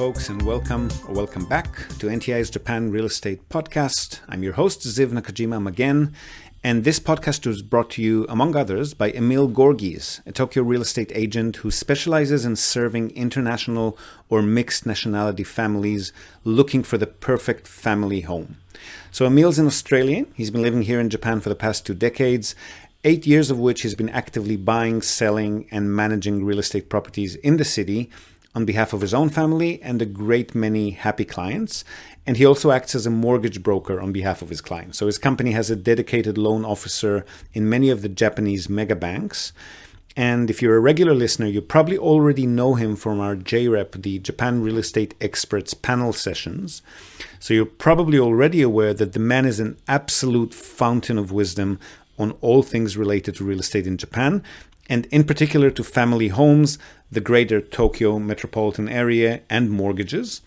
folks, and welcome or welcome back to NTI's Japan Real Estate Podcast. I'm your host, Ziv Nakajima again, and this podcast was brought to you, among others, by Emil Gorgees, a Tokyo real estate agent who specializes in serving international or mixed nationality families looking for the perfect family home. So, Emil's an Australian. He's been living here in Japan for the past two decades, eight years of which he's been actively buying, selling, and managing real estate properties in the city on behalf of his own family and a great many happy clients. And he also acts as a mortgage broker on behalf of his clients. So his company has a dedicated loan officer in many of the Japanese mega banks. And if you're a regular listener, you probably already know him from our JREP, the Japan Real Estate Experts panel sessions. So you're probably already aware that the man is an absolute fountain of wisdom on all things related to real estate in Japan, and in particular to family homes, the greater Tokyo metropolitan area, and mortgages.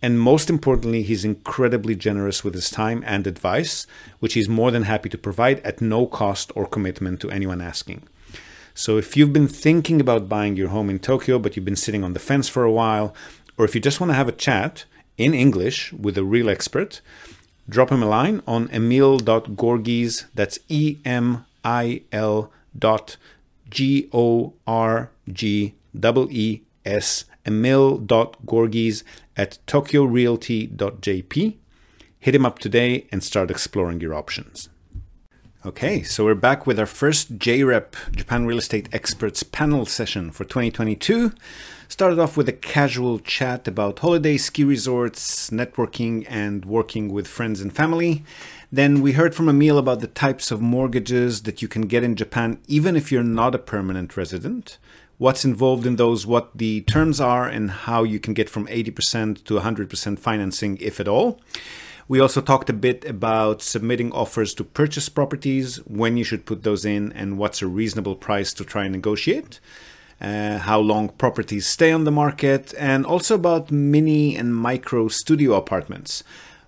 And most importantly, he's incredibly generous with his time and advice, which he's more than happy to provide at no cost or commitment to anyone asking. So if you've been thinking about buying your home in Tokyo, but you've been sitting on the fence for a while, or if you just want to have a chat in English with a real expert, drop him a line on emil.gorgees, that's E M I L dot G O R G E S emil.gorgees at tokyorealty.jp. Hit him up today and start exploring your options. Okay, so we're back with our first JREP Japan Real Estate Experts panel session for 2022. Started off with a casual chat about holiday ski resorts, networking, and working with friends and family. Then we heard from Emil about the types of mortgages that you can get in Japan, even if you're not a permanent resident what's involved in those, what the terms are, and how you can get from 80% to 100% financing, if at all. We also talked a bit about submitting offers to purchase properties, when you should put those in, and what's a reasonable price to try and negotiate. Uh, how long properties stay on the market, and also about mini and micro studio apartments.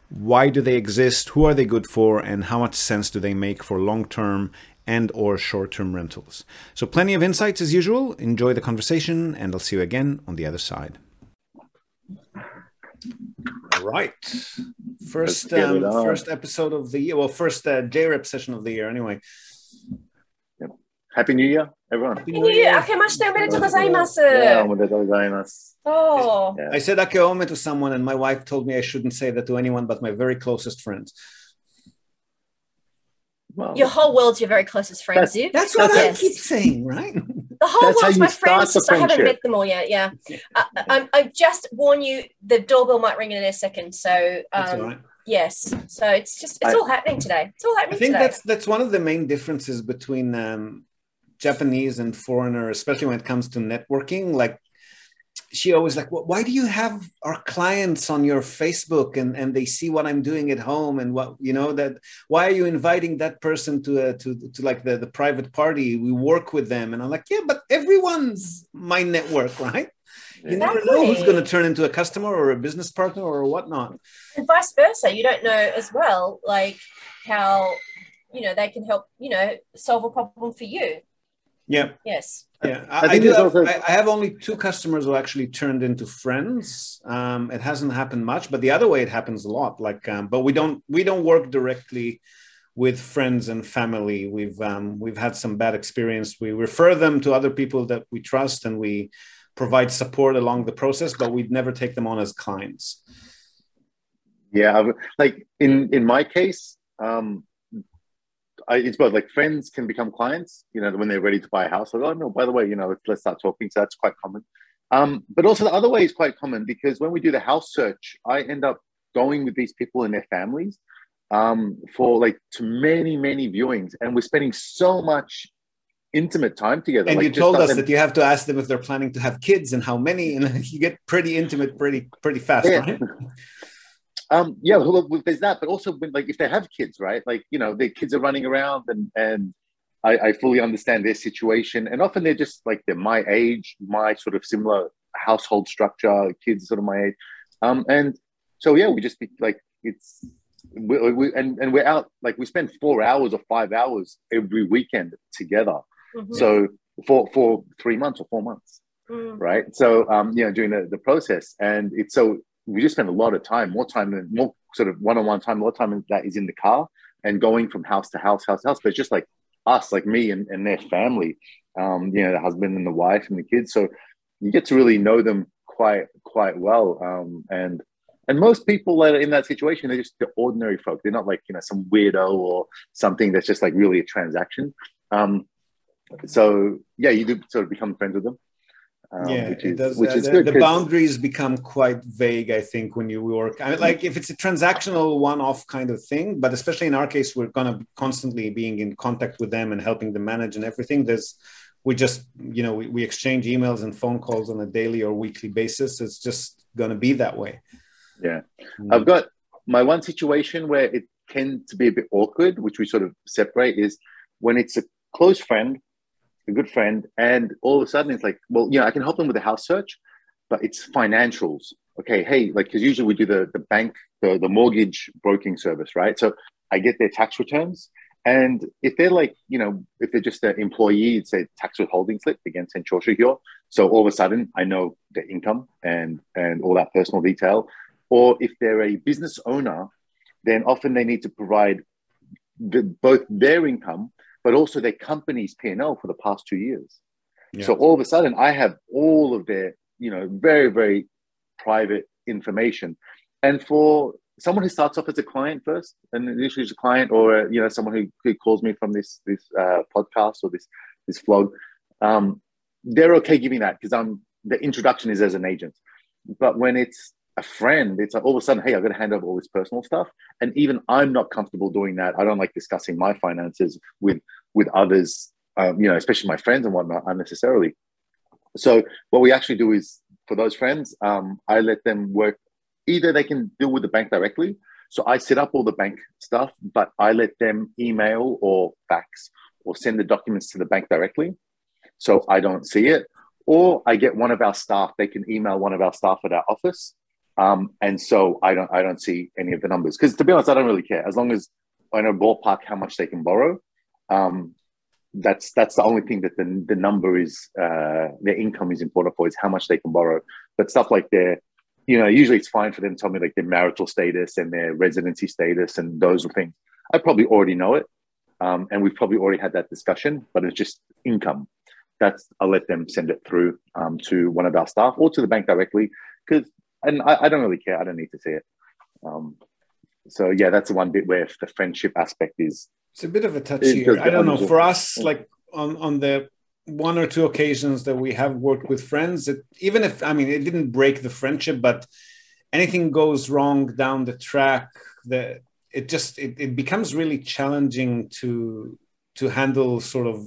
Why do they exist? Who are they good for? And how much sense do they make for long term and or short-term rentals. So plenty of insights as usual. Enjoy the conversation and I'll see you again on the other side. Right, First um, first episode of the year, well first uh, JREP session of the year anyway. Yep. Happy New Year everyone. Happy New Year. 明けましておめでとうございます。Yeah, おめでとうございます。Oh. Yeah. I said akeome to someone and my wife told me I shouldn't say that to anyone but my very closest friends. Well, Your whole world's your very closest friends, you. That's what Yes. I keep saying, right? The whole That's world's my friends. Just I haven't met them all yet. Yeah. I, I, I just warn you, the doorbell might ring in a second. So, That's um, right. yes. So it's just, it's I- all happening today. It's all happening. I think today. that's that's one of the main differences between um, Japanese and foreigner, especially when it comes to networking. Like she always like, "Wh- why do you have our clients on your Facebook and and they see what I'm doing at home and what you know that why are you inviting that person to uh, to to like the the private party? We work with them, and I'm like, yeah, but everyone's my network, right? You never know who's going to turn into a customer or a business partner or whatnot. and vice versa. You don't know as well, like how, you know, they can help, you know, solve a problem for you. Yeah. Yes. Yeah, I I, I do. Have, also- I, I have only two customers who actually turned into friends. Um, it hasn't happened much, but the other way it happens a lot. Like, um, but we don't we don't work directly with friends and family. We've um, we've had some bad experience. We refer them to other people that we trust, and we provide support along the process, but we'd never take them on as clients. Yeah, like in in my case, um, I, it's both like friends can become clients. You know, when they're ready to buy a house, like oh no, by the way, you know, let's, start talking. So that's quite common. Um, but also the other way is quite common because when we do the house search, I end up going with these people and their families um, for like to many many viewings, and we're spending so much intimate time together. And like, you told us something- that you have to ask them if they're planning to have kids and how many, and you get pretty intimate pretty pretty fast, Yeah. right? Um, yeah, well, there's that, but also when, like if they have kids, right? Like you know, their kids are running around, and and I, I fully understand their situation, and often they're just like they're my age, my sort of similar household structure, kids sort of my age, um, and so yeah, we just be like it's we, we and and we're out like we spend four hours or five hours every weekend together, Mhm. so for for three months or four months. Mm. right? So, um, you know, during the, the process, and it's so we just spend a lot of time, more time than more sort of one-on-one time, more time that is in the car and going from house to house, house to house. But it's just like us, like me and, and their family, um, you know, the husband and the wife and the kids. So you get to really know them quite quite well. Um, and and most people that are in that situation, they're just the ordinary folk. They're not like you know some weirdo or something that's just like really a transaction. Um, so yeah, you do sort of become friends with them. Um, yeah, which it is, does, which uh, is the, good. the boundaries become quite vague, I think, when you work. I mean, like if it's a transactional one-off kind of thing, but especially in our case, we're gonna be constantly being in contact with them and helping them manage and everything. There's we just you know we, we exchange emails and phone calls on a daily or weekly basis. It's just gonna be that way. Yeah. Mm. I've got my one situation where it tends to be a bit awkward, which we sort of separate, is when it's a close friend, a good friend, and all of a sudden it's like, well, you know, I can help them with the house search, but it's financials. Okay, hey, like because usually we do the the bank, the, the mortgage broking service, right? So I get their tax returns. And if they're like, you know, if they're just an employee, it's a tax withholding slip against Enchosha here. So all of a sudden I know their income and and all that personal detail or if they're a business owner, then often they need to provide the, both their income but also their company's P&L for the past two years. Yeah. So all of a sudden, I have all of their, you know, very very private information, and for someone who starts off as a client first, and initially as a client, or you know, someone who, who calls me from this this uh, podcast or this this vlog, um, they're okay giving that because I'm the introduction is as an agent. But when it's a friend, it's like all of a sudden, hey, I've got to hand over all this personal stuff. And even I'm not comfortable doing that. I don't like discussing my finances with with others, um, you know, especially my friends and whatnot, unnecessarily. So what we actually do is for those friends, um, I let them work. Either they can deal with the bank directly. So I set up all the bank stuff, but I let them email or fax or send the documents to the bank directly. So I don't see it. Or I get one of our staff, they can email one of our staff at our office um, and so I don't I don't see any of the numbers because to be honest, I don't really care as long as I know ballpark how much they can borrow. Um, that's that's the only thing that the, the number is uh, their income is important for is how much they can borrow. But stuff like their, you know, usually it's fine for them to tell me like their marital status and their residency status and those things. I probably already know it, um, and we've probably already had that discussion. But it's just income. That's I'll let them send it through um, to one of our staff or to the bank directly because and I, I, don't really care. I don't need to see it. Um, so yeah, that's the one bit where the friendship aspect is. It's a bit of a touchy. I don't know. For us, like on on the one or two occasions that we have worked with friends, it, even if I mean it didn't break the friendship, but anything goes wrong down the track, that it just it, it becomes really challenging to to handle sort of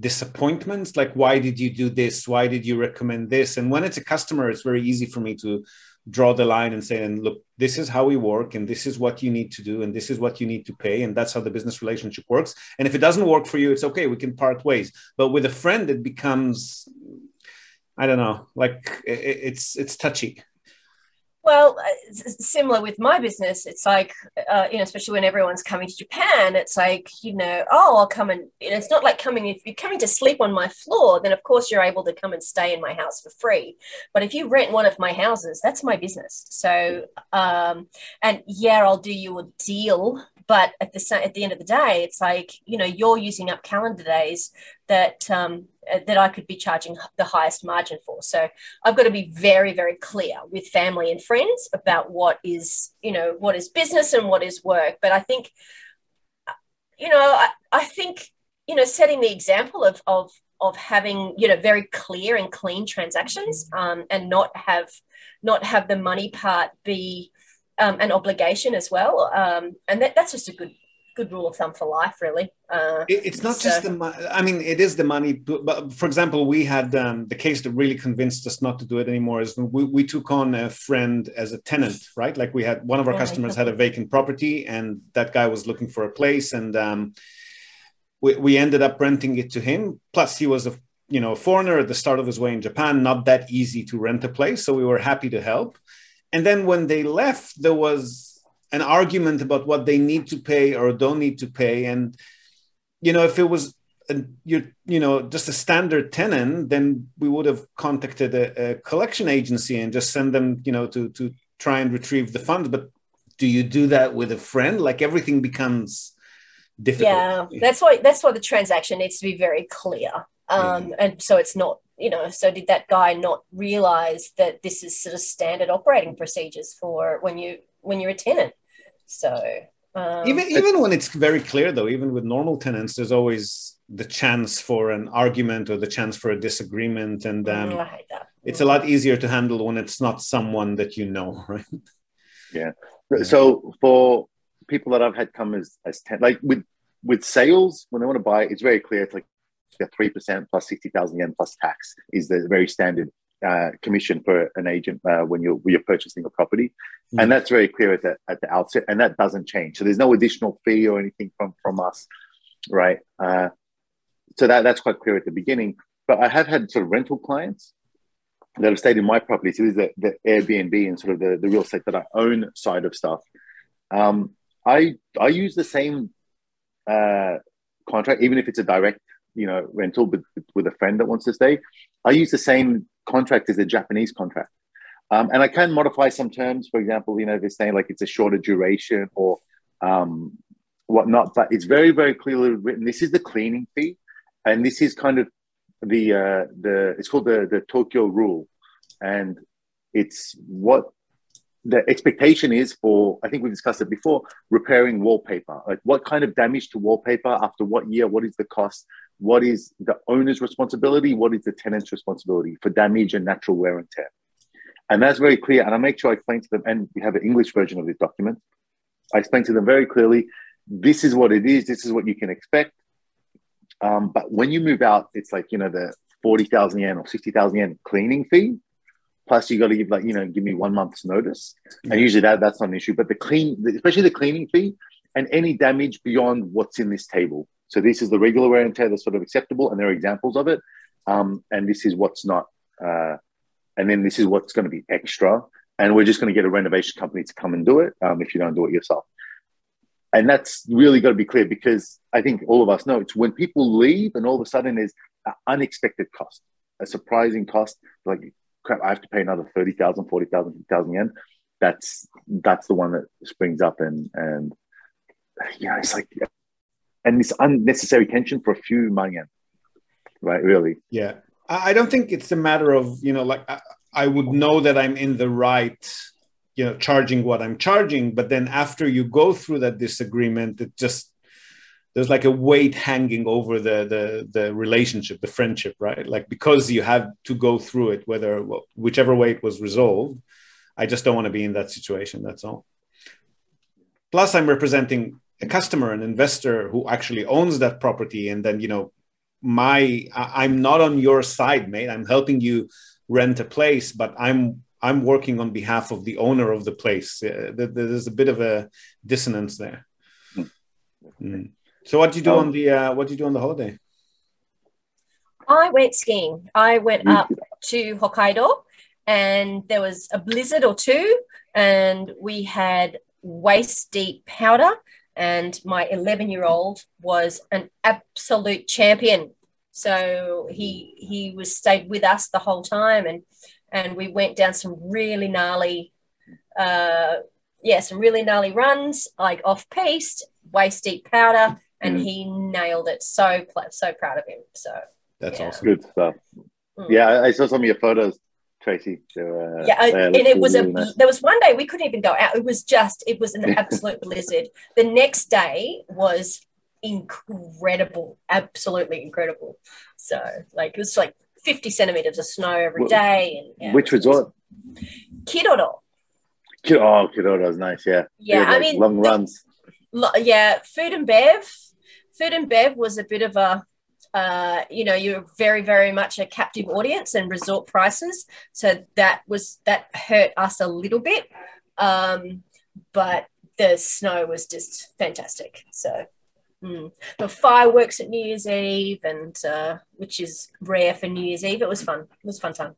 disappointments like why did you do this why did you recommend this and when it's a customer it's very easy for me to draw the line and say and look this is how we work and this is what you need to do and this is what you need to pay and that's how the business relationship works. And if it doesn't work for you it's okay we can part ways. But with a friend it becomes i don't know like it's it's touchy Well, uh, similar with my business, it's like, uh, you know, especially when everyone's coming to Japan, it's like, you know, oh, I'll come and, you know, it's not like coming, if you're coming to sleep on my floor, then of course you're able to come and stay in my house for free. But if you rent one of my houses, that's my business. So, um, and yeah, I'll do you a deal. But at the at the end of the day, it's like you know you're using up calendar days that um, that I could be charging the highest margin for. So I've got to be very, very clear with family and friends about what is, you know, what is business and what is work. But I think, you know, I, I think, you know, setting the example of, of, of having, you know, very clear and clean transactions um, and not have, not have the money part be um, an obligation as well. Um, and that, that's just a good, good rule of thumb for life, really. Uh, It- it's not so- just the money i mean it is the money but but for example we had um, the case that really convinced us not to do it anymore is we, we took on a friend as a tenant right? Like we had one of our Yeah, customers had a vacant property and that guy was looking for a place and um, we, we ended up renting it to him. Plus he was a you know a foreigner at the start of his way in japan not that easy to rent a place. So we were happy to help. And then when they left there was an argument about what they need to pay or don't need to pay and you know if it was you're you know just a standard tenant, then we would have contacted a, a collection agency and just send them you know to to try and retrieve the funds. But do you do that with a friend? Like everything becomes difficult. Yeah, that's why that's why the transaction needs to be very clear. Um, and so it's not you know so did that guy not realize that this is sort of standard operating procedures for when you when you're a tenant so um, even even when it's very clear though even with normal tenants there's always the chance for an argument or the chance for a disagreement and mm, um, I hate that. it's a lot easier to handle when it's not someone that you know right Yeah. So for people that I've had come as as ten, like with with sales, when they want to buy, it's very clear. It's like a three percent plus sixty thousand yen plus tax is the very standard uh, commission for an agent uh, when you're when you're purchasing a property, Mm. and that's very clear at the at the outset, and that doesn't change. So there's no additional fee or anything from from us, right? Uh, so that that's quite clear at the beginning. But I have had sort of rental clients that have stayed in my property. So this is the, the Airbnb and sort of the, the real estate that I own side of stuff. Um, I I use the same uh, contract, even if it's a direct, you know, rental with, with a friend that wants to stay. I use the same contract is a Japanese contract, um, and I can modify some terms. For example, you know, they're saying like it's a shorter duration or um, whatnot, but it's very very clearly written. This is the cleaning fee, and this is kind of the uh, the it's called the the Tokyo rule, and it's what the expectation is for i think we discussed it before repairing wallpaper like what kind of damage to wallpaper after what year what is the cost what is the owner's responsibility? What is the tenant's responsibility for damage and natural wear and tear? And that's very clear and i make sure i explain to them and we have an english version of this document. I explain to them very clearly this is what it is this is what you can expect. Um, but when you move out it's like you know the 40000 yen or 60000 yen cleaning fee plus you got to give like you know give me one month's notice. And usually that that's not an issue but the clean especially the cleaning fee and any damage beyond what's in this table so this is the regular wear and tear that's sort of acceptable and there are examples of it um, and this is what's not uh, and then this is what's going to be extra and we're just going to get a renovation company to come and do it um, if you don't do it yourself and that's really got to be clear because i think all of us know it's when people leave and all of a sudden there's an unexpected cost a surprising cost like crap, I have to pay another 30,000, 40,000, 50,000 yen. That's, that's the one that springs up and, and yeah, it's like, and this unnecessary tension for a few yen, right? Really. Yeah. I I don't think it's a matter of, you know, like I, I would know that I'm in the right, you know, charging what I'm charging. But then after you go through that disagreement, it just, there's like a weight hanging over the, the the relationship, the friendship, right? Like because you have to go through it, whether whichever way it was resolved. I just don't want to be in that situation. That's all. Plus, I'm representing a customer, an investor who actually owns that property, and then you know, my I- I'm not on your side, mate. I'm helping you rent a place, but I'm I'm working on behalf of the owner of the place. Uh, there- there's a bit of a dissonance there. Mm. So what do you do Um, on the uh, what do you do on the holiday? I went skiing. I went You- up to Hokkaido and there was a blizzard or two, and we had waist deep powder. And my 11 year old was an absolute champion. So he he was stayed with us the whole time, and and we went down some really gnarly, uh, yeah, some really gnarly runs, like off piste, waist deep powder, and Mm. he nailed it. So so proud of him. So That's Yeah. awesome. Good stuff. Mm. Yeah. I, I saw some of your photos, Tracey. Were, uh, yeah, I- and it was a nice. there was one day we couldn't even go out. It was just it was an absolute blizzard. The next day was incredible, absolutely incredible. So like it was like fifty centimeters of snow every day. And yeah, Which was resort? Kiroro. Ki- Oh, was nice. Yeah. Yeah, I mean long the- runs. Lo- yeah, food and bev. Food and bev was a bit of a, uh, you know, you're very, very much a captive audience and resort prices. So that was that hurt us a little bit, um, but the snow was just fantastic. So. Mm. The fireworks at New Year's Eve, and uh, which is rare for New Year's Eve. It was fun. It was a fun time.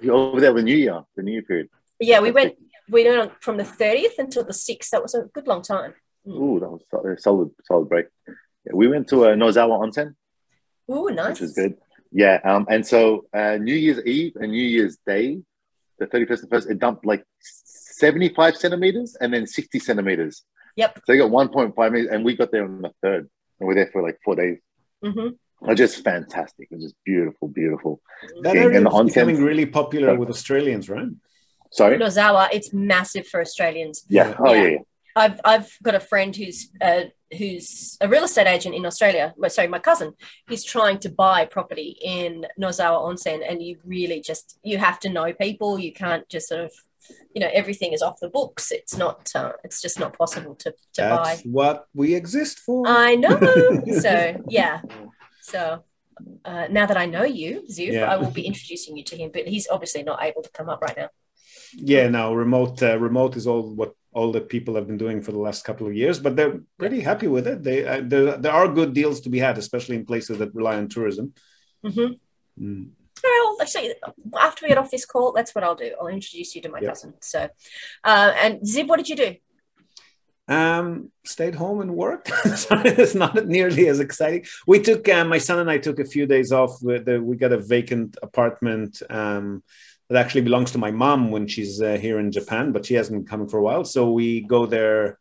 You're over there with New Year, the New Year period. Yeah, we went. We went from the thirtieth until the sixth. That was a good long time. Ooh, that was a solid, solid break. Yeah, we went to uh, Nozawa Onsen. Ooh, nice. which is good. Yeah, um, and so uh, New Year's Eve and New Year's Day, the thirty first and first, it dumped like seventy five centimeters and then sixty centimeters. Yep. So they got one point five meters, and we got there on the third, and we're there for like four days. Mm-hmm. It was just fantastic. It was just beautiful, beautiful. That Yeah, area and is becoming really popular with Australians, right? Sorry. Nozawa, it's massive for Australians. Yeah. Oh Yeah. yeah. yeah. I've I've got a friend who's uh, who's a real estate agent in Australia. Sorry, my cousin. He's trying to buy property in Nozawa Onsen, and you really just you have to know people. You can't just sort of, you know, everything is off the books. It's not. Uh, it's just not possible to to That's buy. what we exist for. I know. so yeah. So. Uh, now that I know you, Ziv, Yeah. I will be introducing you to him, but he's obviously not able to come up right now. yeah, no, remote uh, remote is all what all the people have been doing for the last couple of years, but they're pretty happy with it. They uh, there, there are good deals to be had, especially in places that rely on tourism. hmm Mm. Well, actually, after we get off this call, that's what I'll do. I'll introduce you to my Yeah. cousin. So, uh, and Ziv, what did you do? Um, stayed home and worked. it's not nearly as exciting. We took uh, my son and I took a few days off. The, we got a vacant apartment um, that actually belongs to my mom when she's uh, here in Japan, but she hasn't been coming for a while. So we go there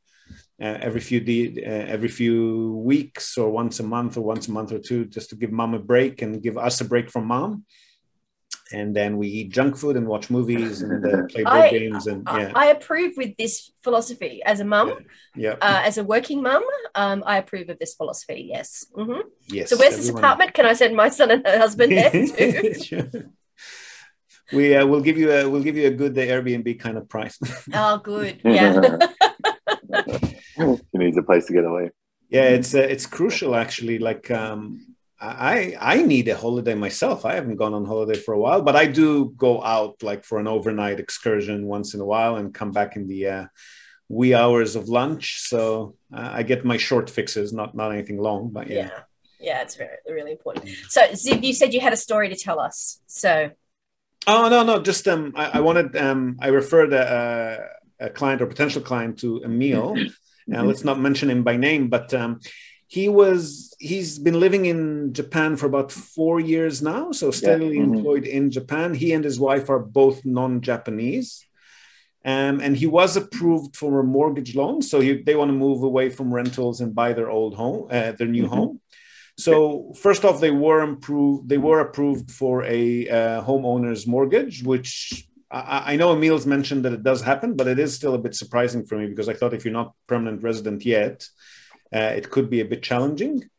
uh, every few de- uh, every few weeks or once a month or once a month or two, just to give mom a break and give us a break from mom. And then we eat junk food and watch movies and uh, play board I- games and I- yeah, I approve with this philosophy as a mum, yeah, uh, as a working mum. Um, I approve of this philosophy. Yes. hmm yes. So, where's this apartment? Can I send my son and her husband there too? Sure. We uh, will give you a we'll give you a good uh, Airbnb kind of price. oh, good. Yeah. he needs a place to get away. yeah, it's uh, it's crucial actually. Like um, I I need a holiday myself. I haven't gone on holiday for a while, but I do go out like for an overnight excursion once in a while and come back in the uh, wee hours of lunch. So uh, I get my short fixes, not not anything long, but yeah. yeah. Yeah, it's very really important. So, Ziv, you said you had a story to tell us. So, Oh no, no, just um, I, I wanted um, I referred a, a, client or potential client to Emil. Now let's not mention him by name, but um, he was he's been living in Japan for about four years now, so steadily mhm. employed in Japan. He and his wife are both non-Japanese. Um, and he was approved for a mortgage loan, so he, they want to move away from rentals and buy their old home, uh, their new Mhm. home. So first off, they were approved. They were approved for a uh, homeowner's mortgage, which I, I know Emil's mentioned that it does happen, but it is still a bit surprising for me because I thought if you're not permanent resident yet, uh, it could be a bit challenging.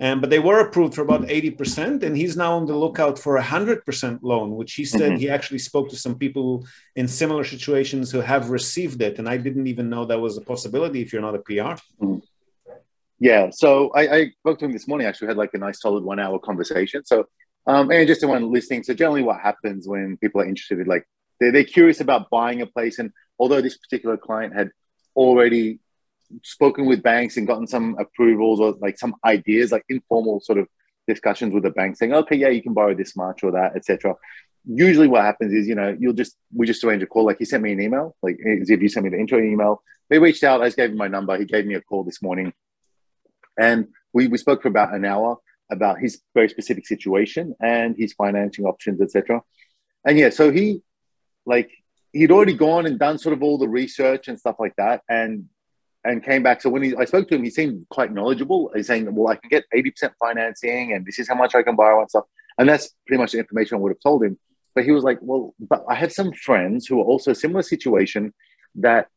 Um, but they were approved for about 80%, and he's now on the lookout for a 100% loan, which he said Mhm. he actually spoke to some people in similar situations who have received it. And I didn't even know that was a possibility if you're not a PR. Yeah, so I, I spoke to him this morning. Actually, had like a nice, solid one-hour conversation. So, um, and just anyone listening. So, generally, what happens when people are interested in, like, they're, they're curious about buying a place, and although this particular client had already spoken with banks and gotten some approvals or like some ideas, like informal sort of discussions with the bank, saying, "Okay, yeah, you can borrow this much or that, etc." Usually, what happens is, you know, you'll just we just arrange a call. Like he sent me an email, like if you sent me the intro email. They reached out. I just gave him my number. He gave me a call this morning. And we, we spoke for about an hour about his very specific situation and his financing options, etc. And yeah, so he like he'd already gone and done sort of all the research and stuff like that, and and came back. So when he, I spoke to him, he seemed quite knowledgeable. He's saying, "Well, I can get eighty percent financing, and this is how much I can borrow and stuff." And that's pretty much the information I would have told him. But he was like, "Well, but I have some friends who are also similar situation that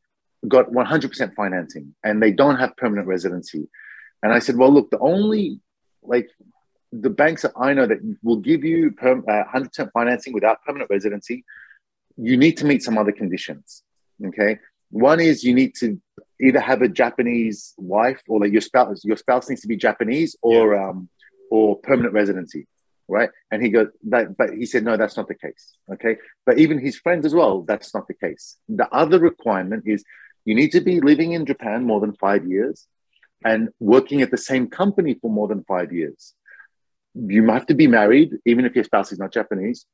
got one hundred percent financing, and they don't have permanent residency." And I said, well, look, the only like the banks that I know that will give you per, uh, 100% financing without permanent residency, you need to meet some other conditions. Okay. One is you need to either have a Japanese wife or like your spouse, your spouse needs to be Japanese or, um, or permanent residency. Right. And he goes, that, but he said, no, that's not the case. Okay. But even his friends as well, that's not the case. The other requirement is you need to be living in Japan more than five years and working at the same company for more than five years. You have to be married, even if your spouse is not Japanese.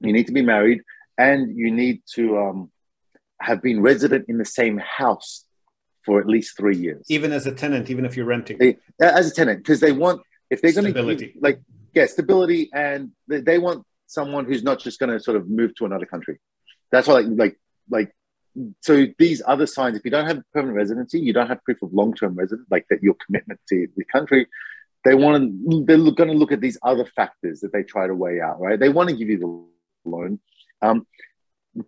You need to be married, and you need to um, have been resident in the same house for at least three years, Even as a tenant, even if you're renting. They- as a tenant, because they want if they're going to like yeah stability and they, they want someone who's not just going to sort of move to another country that's why like like like so these other signs if you don't have permanent residency you don't have proof of long-term residence like that your commitment to the country they want to they're going to look at these other factors that they try to weigh out right? They want to give you the loan um,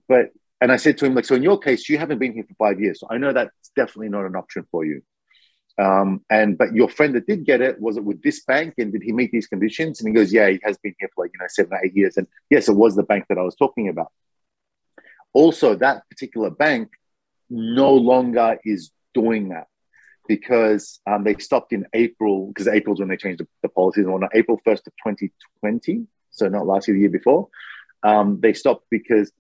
but and i said to him like so in your case you haven't been here for five years so i know that's definitely not an option for you. Um, and but your friend that did get it was it with this bank and did he meet these conditions? And he goes yeah he has been here for like you know seven or eight years and yes it was the bank that i was talking about also that particular bank no longer is doing that because um, they stopped in April because April's when they changed the, the policies on April 1st of 2020 so not last year the year before um, they stopped because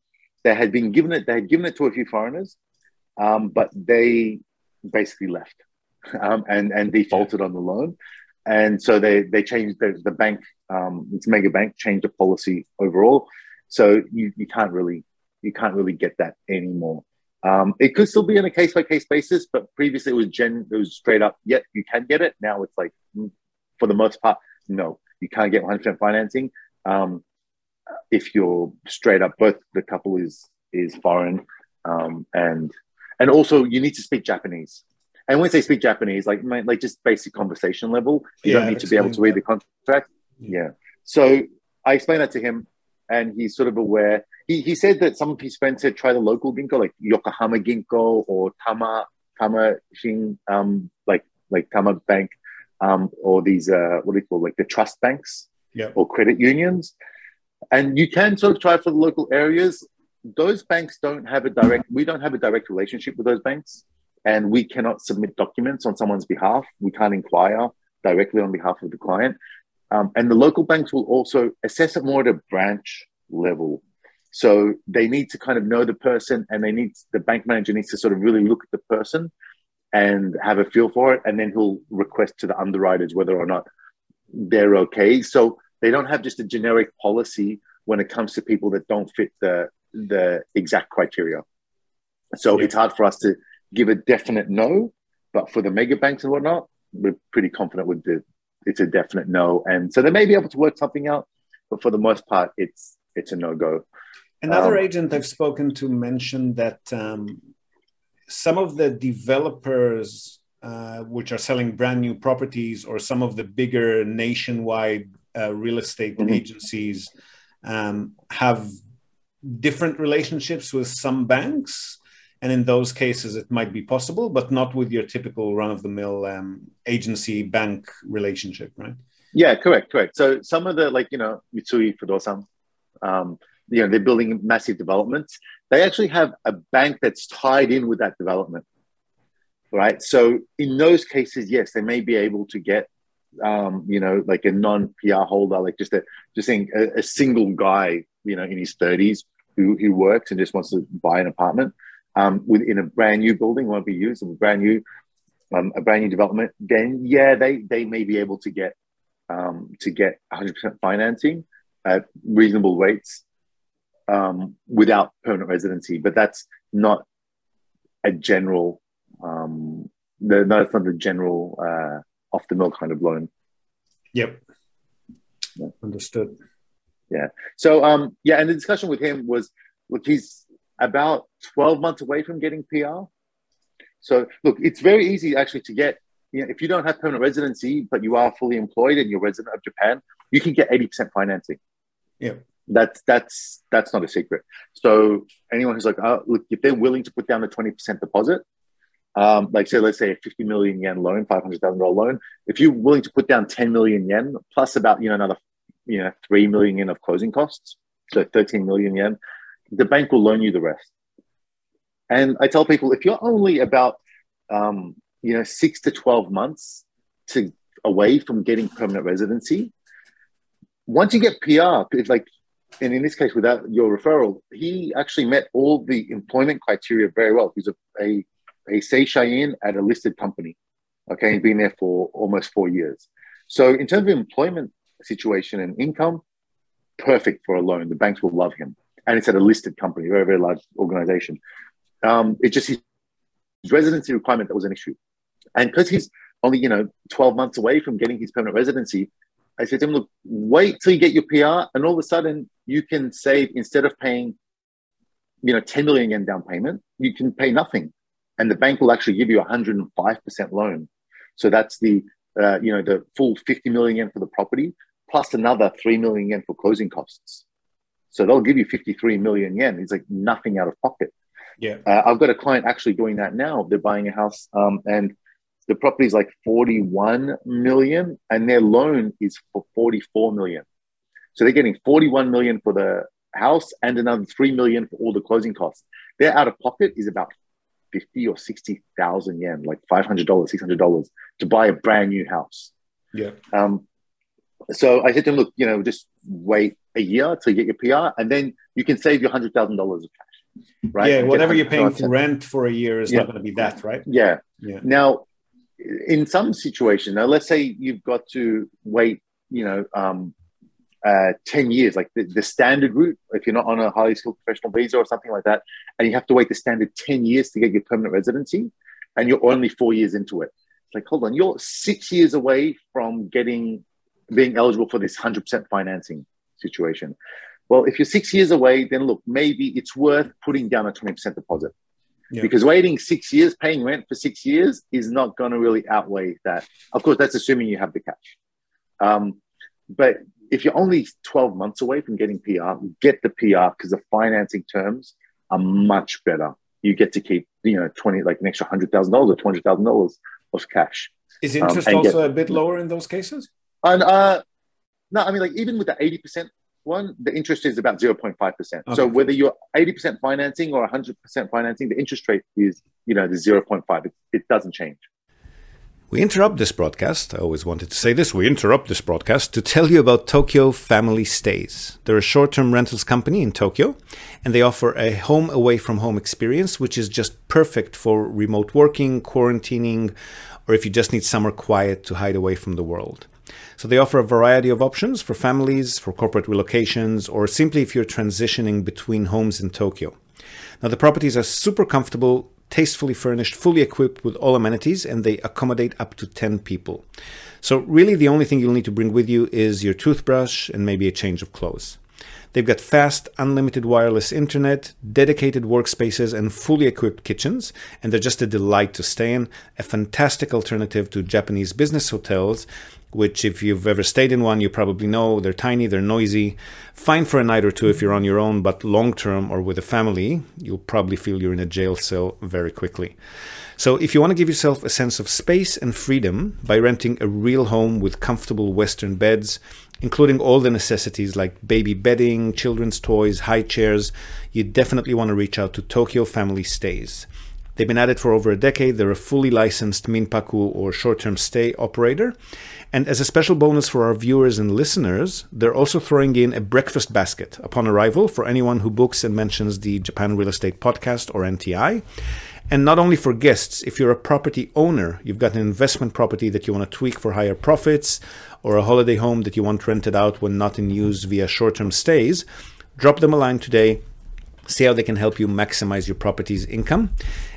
they had been given it they had given it to a few foreigners um, but they basically left um, and and defaulted on the loan. And so they they changed the, the bank um, it's mega bank changed the policy overall. So you, you can't really you can't really get that anymore um, it could still be on a case by case basis, but previously it was gen, it was straight up. Yet you can get it. Now it's like, mm, for the most part, no, you can't get 100% financing. Um, if you're straight up, both the couple is is foreign, um, and and also you need to speak Japanese. And when they speak Japanese, like like just basic conversation level, you yeah, don't need to be able to read the contract. Yeah. So I explained that to him, and he's sort of aware he, he said that some of his friends had tried the local ginko, like Yokohama Ginko or Tama Tama Shin, um, like like Tama Bank, um, or these uh, what do you call like the trust banks yeah. or credit unions, and you can sort of try for the local areas. Those banks don't have a direct. We don't have a direct relationship with those banks, and we cannot submit documents on someone's behalf. We can't inquire directly on behalf of the client. Um, and the local banks will also assess it more at a branch level. So they need to kind of know the person and they need the bank manager needs to sort of really look at the person and have a feel for it. And then he'll request to the underwriters whether or not they're okay. So they don't have just a generic policy when it comes to people that don't fit the the exact criteria. So yeah. it's hard for us to give a definite no, but for the mega banks and whatnot, we're pretty confident with the it's a definite no. And so they may be able to work something out, but for the most part, it's it's a no go. Another um, agent I've spoken to mentioned that um, some of the developers, uh, which are selling brand new properties, or some of the bigger nationwide uh, real estate mm-hmm. agencies, um, have different relationships with some banks. And in those cases, it might be possible, but not with your typical run of the mill um, agency bank relationship, right? Yeah, correct, correct. So some of the, like, you know, Mitsui Fudosan, um, you know, they're building massive developments. They actually have a bank that's tied in with that development, right? So in those cases, yes, they may be able to get, um, you know, like a non-PR holder, like just a just saying a, a single guy, you know, in his thirties who who works and just wants to buy an apartment um, within a brand new building, won't be used, a brand new um, a brand new development. Then yeah, they they may be able to get um, to get 100% financing at reasonable rates um, without permanent residency, but that's not a general. Um, the, no, it's not a general uh, off the mill kind of loan. Yep. Yeah. Understood. Yeah. So um, yeah, and the discussion with him was, look, he's about twelve months away from getting PR. So look, it's very easy actually to get. You know, if you don't have permanent residency, but you are fully employed and you're resident of Japan, you can get eighty percent financing. Yeah that's that's that's not a secret. So anyone who's like, oh, look, if they're willing to put down a twenty percent deposit, um, like say, let's say a fifty million yen loan, five hundred thousand dollar loan, if you're willing to put down ten million yen plus about you know another you know three million yen of closing costs, so thirteen million yen, the bank will loan you the rest. And I tell people if you're only about um, you know six to twelve months to away from getting permanent residency, once you get PR, it's like and in this case, without your referral, he actually met all the employment criteria very well. He's a, a, a Seishain at a listed company. Okay, he's been there for almost four years. So, in terms of employment situation and income, perfect for a loan. The banks will love him. And it's at a listed company, very, very large organization. Um, it's just his residency requirement that was an issue. And because he's only you know 12 months away from getting his permanent residency. I said to him, look, wait till you get your PR, and all of a sudden you can save instead of paying, you know, 10 million yen down payment, you can pay nothing, and the bank will actually give you a 105 percent loan. So that's the uh, you know the full 50 million yen for the property plus another 3 million yen for closing costs. So they'll give you 53 million yen. It's like nothing out of pocket. Yeah. Uh, I've got a client actually doing that now. They're buying a house um, and the property is like 41 million and their loan is for 44 million. So they're getting 41 million for the house and another 3 million for all the closing costs. Their out of pocket is about 50 or 60,000 yen, like $500, $600 to buy a brand new house. Yeah. Um, so I said to him, look, you know, just wait a year to get your PR and then you can save your $100,000 of cash. Right. Yeah. Whatever you're paying for rent for a year is yeah. not going to be that, right? Yeah. Yeah. Now, in some situation, now let's say you've got to wait, you know, um, uh, 10 years, like the, the, standard route, if you're not on a highly skilled professional visa or something like that, and you have to wait the standard 10 years to get your permanent residency, and you're only four years into it. It's like, hold on, you're six years away from getting, being eligible for this 100% financing situation. Well, if you're six years away, then look, maybe it's worth putting down a 20% deposit. Yeah. Because waiting six years, paying rent for six years is not going to really outweigh that. Of course, that's assuming you have the cash. Um, but if you're only 12 months away from getting PR, get the PR because the financing terms are much better. You get to keep, you know, 20, like an extra $100,000 or $200,000 of cash. Is interest um, also get, a bit lower in those cases? And, uh, no, I mean, like even with the 80% one, the interest is about 0.5%. Okay. So whether you're 80% financing or 100% financing, the interest rate is, you know, the 0.5. It, it doesn't change. We interrupt this broadcast. I always wanted to say this. We interrupt this broadcast to tell you about Tokyo Family Stays. They're a short term rentals company in Tokyo, and they offer a home away from home experience, which is just perfect for remote working, quarantining, or if you just need somewhere quiet to hide away from the world. So they offer a variety of options for families, for corporate relocations, or simply if you're transitioning between homes in Tokyo. Now, the properties are super comfortable, tastefully furnished, fully equipped with all amenities, and they accommodate up to 10 people. So, really, the only thing you'll need to bring with you is your toothbrush and maybe a change of clothes. They've got fast, unlimited wireless internet, dedicated workspaces, and fully equipped kitchens, and they're just a delight to stay in. A fantastic alternative to Japanese business hotels, which, if you've ever stayed in one, you probably know they're tiny, they're noisy. Fine for a night or two if you're on your own, but long term or with a family, you'll probably feel you're in a jail cell very quickly. So, if you want to give yourself a sense of space and freedom by renting a real home with comfortable Western beds, including all the necessities like baby bedding, children's toys, high chairs, you definitely want to reach out to Tokyo Family Stays. They've been at it for over a decade. They're a fully licensed Minpaku or short term stay operator. And as a special bonus for our viewers and listeners, they're also throwing in a breakfast basket upon arrival for anyone who books and mentions the Japan Real Estate Podcast or NTI. And not only for guests, if you're a property owner, you've got an investment property that you want to tweak for higher profits, or a holiday home that you want rented out when not in use via short term stays, drop them a line today see how they can help you maximize your property's income.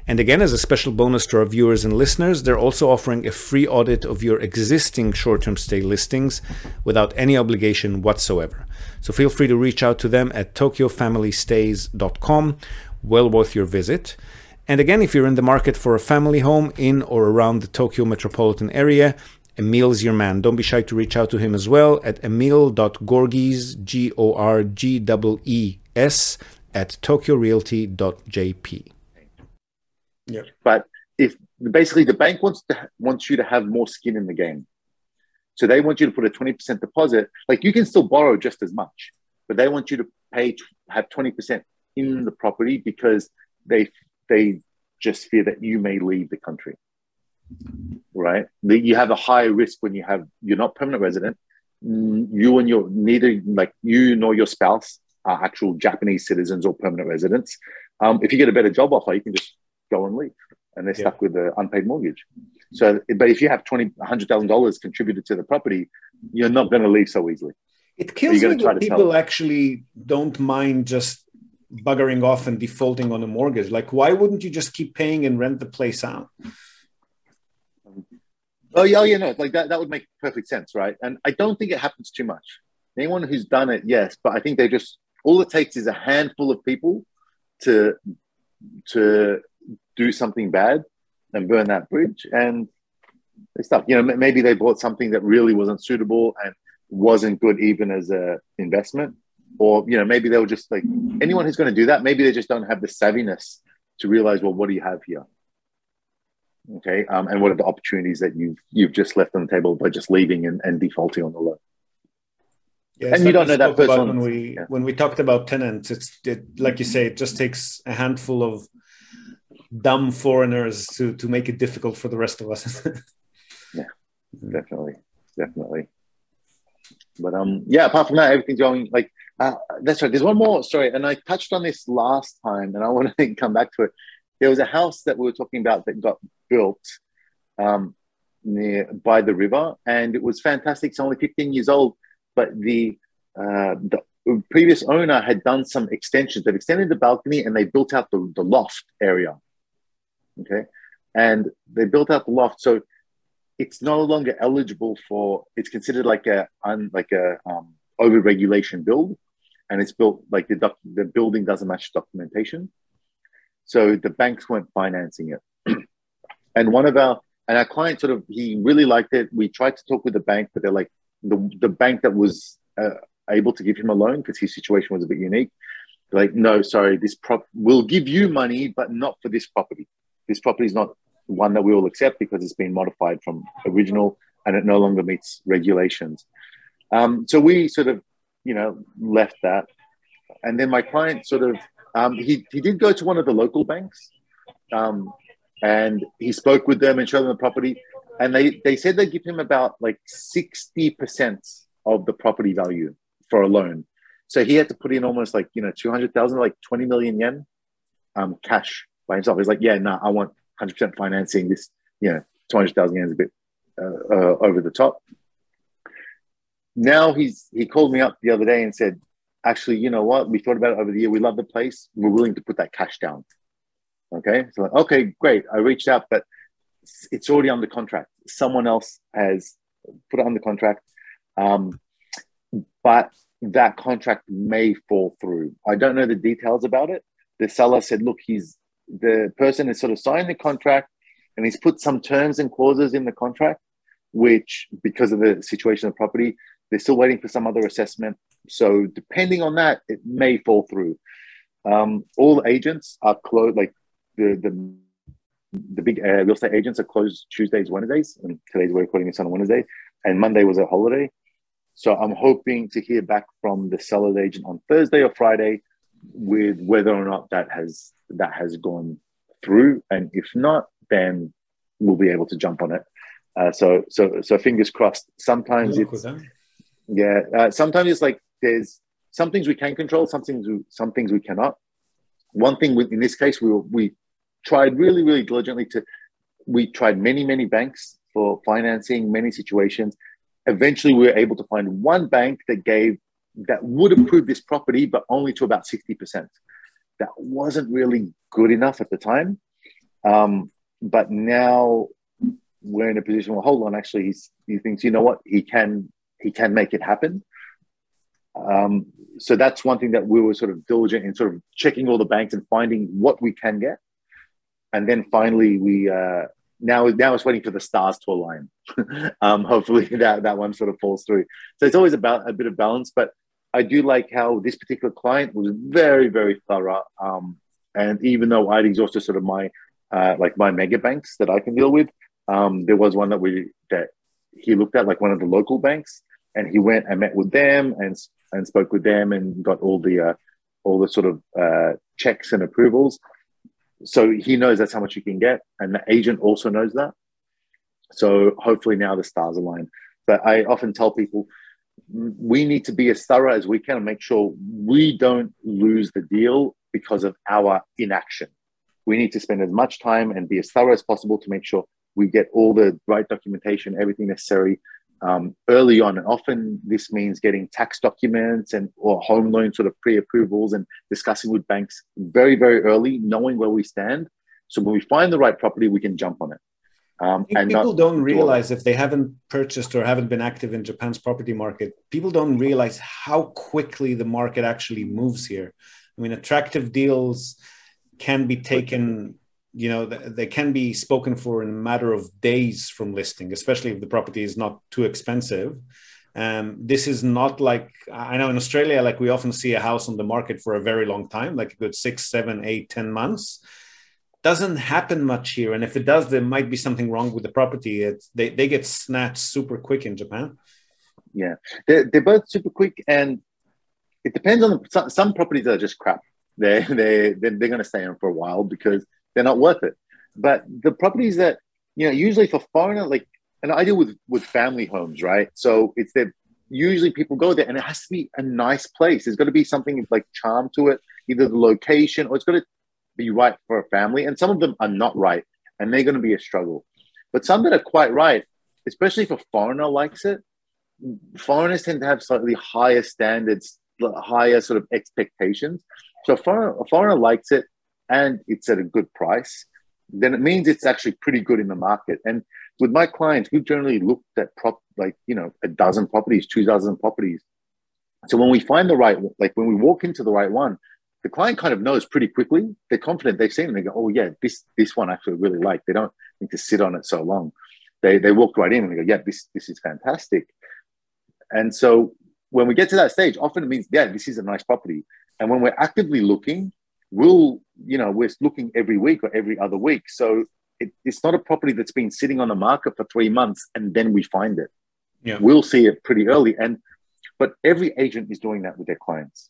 And again, as a special bonus to our viewers and listeners, they're also offering a free audit of your existing short term stay listings without any obligation whatsoever. So feel free to reach out to them at tokyofamilystays.com. Well worth your visit. And again, if you're in the market for a family home in or around the Tokyo metropolitan area, Emil's your man. Don't be shy to reach out to him as well at emil.gorgees, G O R G E E S, at tokyorealty.jp. Yeah. But if basically the bank wants to wants you to have more skin in the game. So they want you to put a 20% deposit. Like you can still borrow just as much, but they want you to pay have 20% in the property because they they just fear that you may leave the country. Right? The, you have a higher risk when you have you're not permanent resident. Mm, you and your neither like you nor your spouse are actual Japanese citizens or permanent residents. Um, if you get a better job offer, you can just go and leave, and they're yeah. stuck with the unpaid mortgage. So, but if you have twenty, hundred thousand dollars contributed to the property, you're not going to leave so easily. It kills me that people actually don't mind just buggering off and defaulting on a mortgage. Like, why wouldn't you just keep paying and rent the place out? Oh yeah, oh, yeah, no, like that. That would make perfect sense, right? And I don't think it happens too much. Anyone who's done it, yes, but I think they just all it takes is a handful of people to to do something bad and burn that bridge, and they stop. You know, maybe they bought something that really wasn't suitable and wasn't good even as a investment, or you know, maybe they were just like anyone who's going to do that. Maybe they just don't have the savviness to realize, well, what do you have here? Okay, um, and what are the opportunities that you've you've just left on the table by just leaving and, and defaulting on the loan? Yeah, and you don't know that person. When we yeah. when we talked about tenants, it's it, like you say, it just takes a handful of dumb foreigners to to make it difficult for the rest of us. yeah, definitely, definitely. But um, yeah. Apart from that, everything's going like uh, that's right. There's one more story, and I touched on this last time, and I want to come back to it. There was a house that we were talking about that got built um, near by the river, and it was fantastic. It's only 15 years old, but the uh, the previous owner had done some extensions. They've extended the balcony and they built out the, the loft area. Okay, and they built out the loft, so it's no longer eligible for. It's considered like a un, like a um, over regulation build, and it's built like the doc, the building doesn't match documentation. So the banks weren't financing it. And one of our and our client sort of he really liked it. We tried to talk with the bank, but they're like the the bank that was uh, able to give him a loan because his situation was a bit unique. Like, no, sorry, this prop will give you money, but not for this property. This property is not one that we will accept because it's been modified from original and it no longer meets regulations. Um, so we sort of, you know, left that. And then my client sort of, um, he, he did go to one of the local banks um, and he spoke with them and showed them the property and they they said they give him about like 60% of the property value for a loan. So he had to put in almost like you know 200000 like 20 million yen um, cash by himself. He's like yeah no nah, i want 100% financing this you know 200000 yen is a bit uh, uh, over the top. Now he's he called me up the other day and said actually you know what? We thought about it over the year. We love the place. We're willing to put that cash down. Okay, so like, okay, great. I reached out, but it's already under contract. Someone else has put it under contract, um, but that contract may fall through. I don't know the details about it. The seller said, "Look, he's the person has sort of signed the contract, and he's put some terms and clauses in the contract, which because of the situation of the property, they're still waiting for some other assessment. So depending on that, it may fall through." Um, all agents are closed, like the the the big uh, real estate agents are closed Tuesdays, Wednesdays, and today's we're recording this on a Wednesday, and Monday was a holiday. So I'm hoping to hear back from the seller's agent on Thursday or Friday with whether or not that has that has gone through, and if not, then we'll be able to jump on it. Uh, so so so fingers crossed. Sometimes it's yeah. Uh, sometimes it's like there's some things we can control, some things we, some things we cannot. One thing in this case, we we tried really, really diligently to, we tried many, many banks for financing many situations. Eventually, we were able to find one bank that gave, that would approve this property, but only to about 60%. That wasn't really good enough at the time. Um, but now we're in a position where, hold on, actually, he's, he thinks, you know what, he can, he can make it happen. Um, so that's one thing that we were sort of diligent in sort of checking all the banks and finding what we can get and then finally we uh, now now it's waiting for the stars to align. um, hopefully that that one sort of falls through. So it's always about a bit of balance, but I do like how this particular client was very very thorough. Um, and even though I'd exhausted sort of my uh, like my mega banks that I can deal with, um, there was one that we that he looked at like one of the local banks, and he went and met with them and and spoke with them and got all the uh, all the sort of uh, checks and approvals so he knows that's how much you can get, and the agent also knows that. So hopefully now the stars align. But I often tell people we need to be as thorough as we can and make sure we don't lose the deal because of our inaction. We need to spend as much time and be as thorough as possible to make sure we get all the right documentation, everything necessary um, early on. And often this means getting tax documents and or home loan sort of pre-approvals and discussing with banks very, very early, knowing where we stand. So when we find the right property, we can jump on it. Um, and people don't realize if they haven't purchased or haven't been active in Japan's property market, people don't realize how quickly the market actually moves here. I mean, attractive deals can be taken, you know, they can be spoken for in a matter of days from listing, especially if the property is not too expensive. Um, this is not like I know in Australia, like we often see a house on the market for a very long time, like a good six, seven, eight, ten months. Doesn't happen much here, and if it does, there might be something wrong with the property. It's, they they get snatched super quick in Japan. Yeah, they're, they're both super quick, and it depends on the, some, some properties are just crap. They they they're, they're going to stay on for a while because they're not worth it. But the properties that you know, usually for foreigner, like, and I deal with with family homes, right? So it's that usually people go there, and it has to be a nice place. There's got to be something like charm to it, either the location or it's got to be right for a family. And some of them are not right, and they're going to be a struggle. But some that are quite right, especially if a foreigner likes it, foreigners tend to have slightly higher standards higher sort of expectations. So if a foreigner likes it and it's at a good price, then it means it's actually pretty good in the market. And with my clients, we've generally looked at prop like you know a dozen properties, two dozen properties. So when we find the right, like when we walk into the right one, the client kind of knows pretty quickly. They're confident. They've seen it. They go, "Oh yeah, this this one I actually really like." They don't need to sit on it so long. They they walk right in and they go, "Yeah, this this is fantastic." And so when we get to that stage, often it means, yeah, this is a nice property. And when we're actively looking, we'll, you know, we're looking every week or every other week. So it, it's not a property that's been sitting on the market for three months and then we find it. Yeah. We'll see it pretty early. And but every agent is doing that with their clients.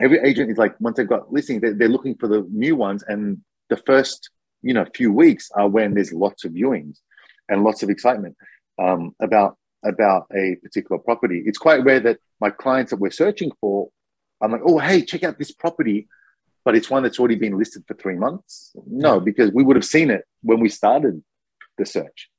Every agent is like, once they've got listing, they're, they're looking for the new ones. And the first, you know, few weeks are when there's lots of viewings and lots of excitement um, about about a particular property. It's quite rare that my clients that we're searching for, I'm like, oh, hey, check out this property, but it's one that's already been listed for three months. No, because we would have seen it when we started the search.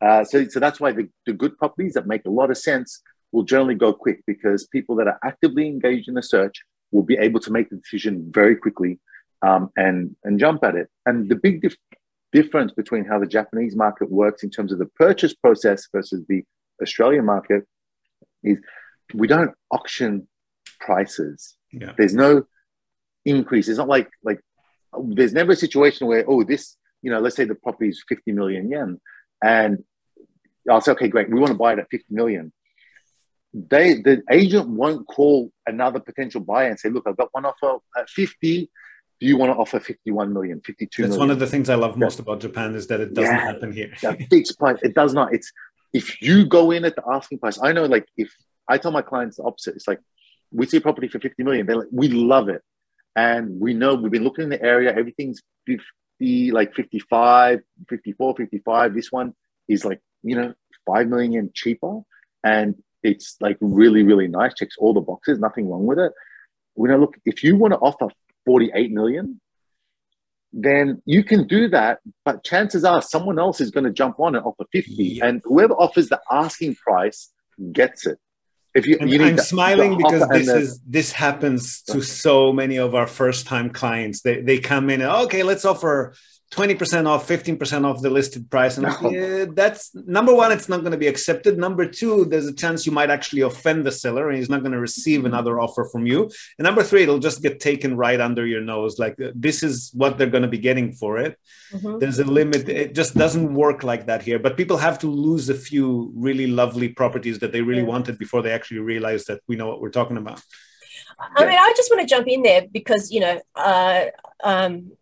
Uh, so, so that's why the, the good properties that make a lot of sense will generally go quick because people that are actively engaged in the search will be able to make the decision very quickly um, and and jump at it. And the big dif- difference between how the Japanese market works in terms of the purchase process versus the Australian market is we don't auction prices. Yeah. There's no increase. It's not like like there's never a situation where oh this you know let's say the property is 50 million yen and I'll say okay great we want to buy it at 50 million. They the agent won't call another potential buyer and say look I've got one offer at 50 do you want to offer 51 million 52 That's million? one of the things I love most about Japan is that it doesn't yeah, happen here. fixed price. It does not. It's if you go in at the asking price, I know like if I tell my clients the opposite, it's like we see a property for 50 million, they're like, we love it. And we know we've been looking in the area, everything's 50, like 55, 54, 55. This one is like, you know, 5 million yen cheaper. And it's like really, really nice, checks all the boxes, nothing wrong with it. We know, look, if you want to offer 48 million, then you can do that. But chances are someone else is going to jump on and offer 50. Yeah. And whoever offers the asking price gets it. If you, you I'm the, smiling the because this the, is this happens to so many of our first time clients. They they come in and okay, let's offer 20% off, 15% off the listed price. And no. yeah, that's number one, it's not going to be accepted. Number two, there's a chance you might actually offend the seller and he's not going to receive mm-hmm. another offer from you. And number three, it'll just get taken right under your nose. Like uh, this is what they're going to be getting for it. Mm-hmm. There's a limit. It just doesn't work like that here. But people have to lose a few really lovely properties that they really yeah. wanted before they actually realize that we know what we're talking about. I mean, I just want to jump in there because, you know, uh, um,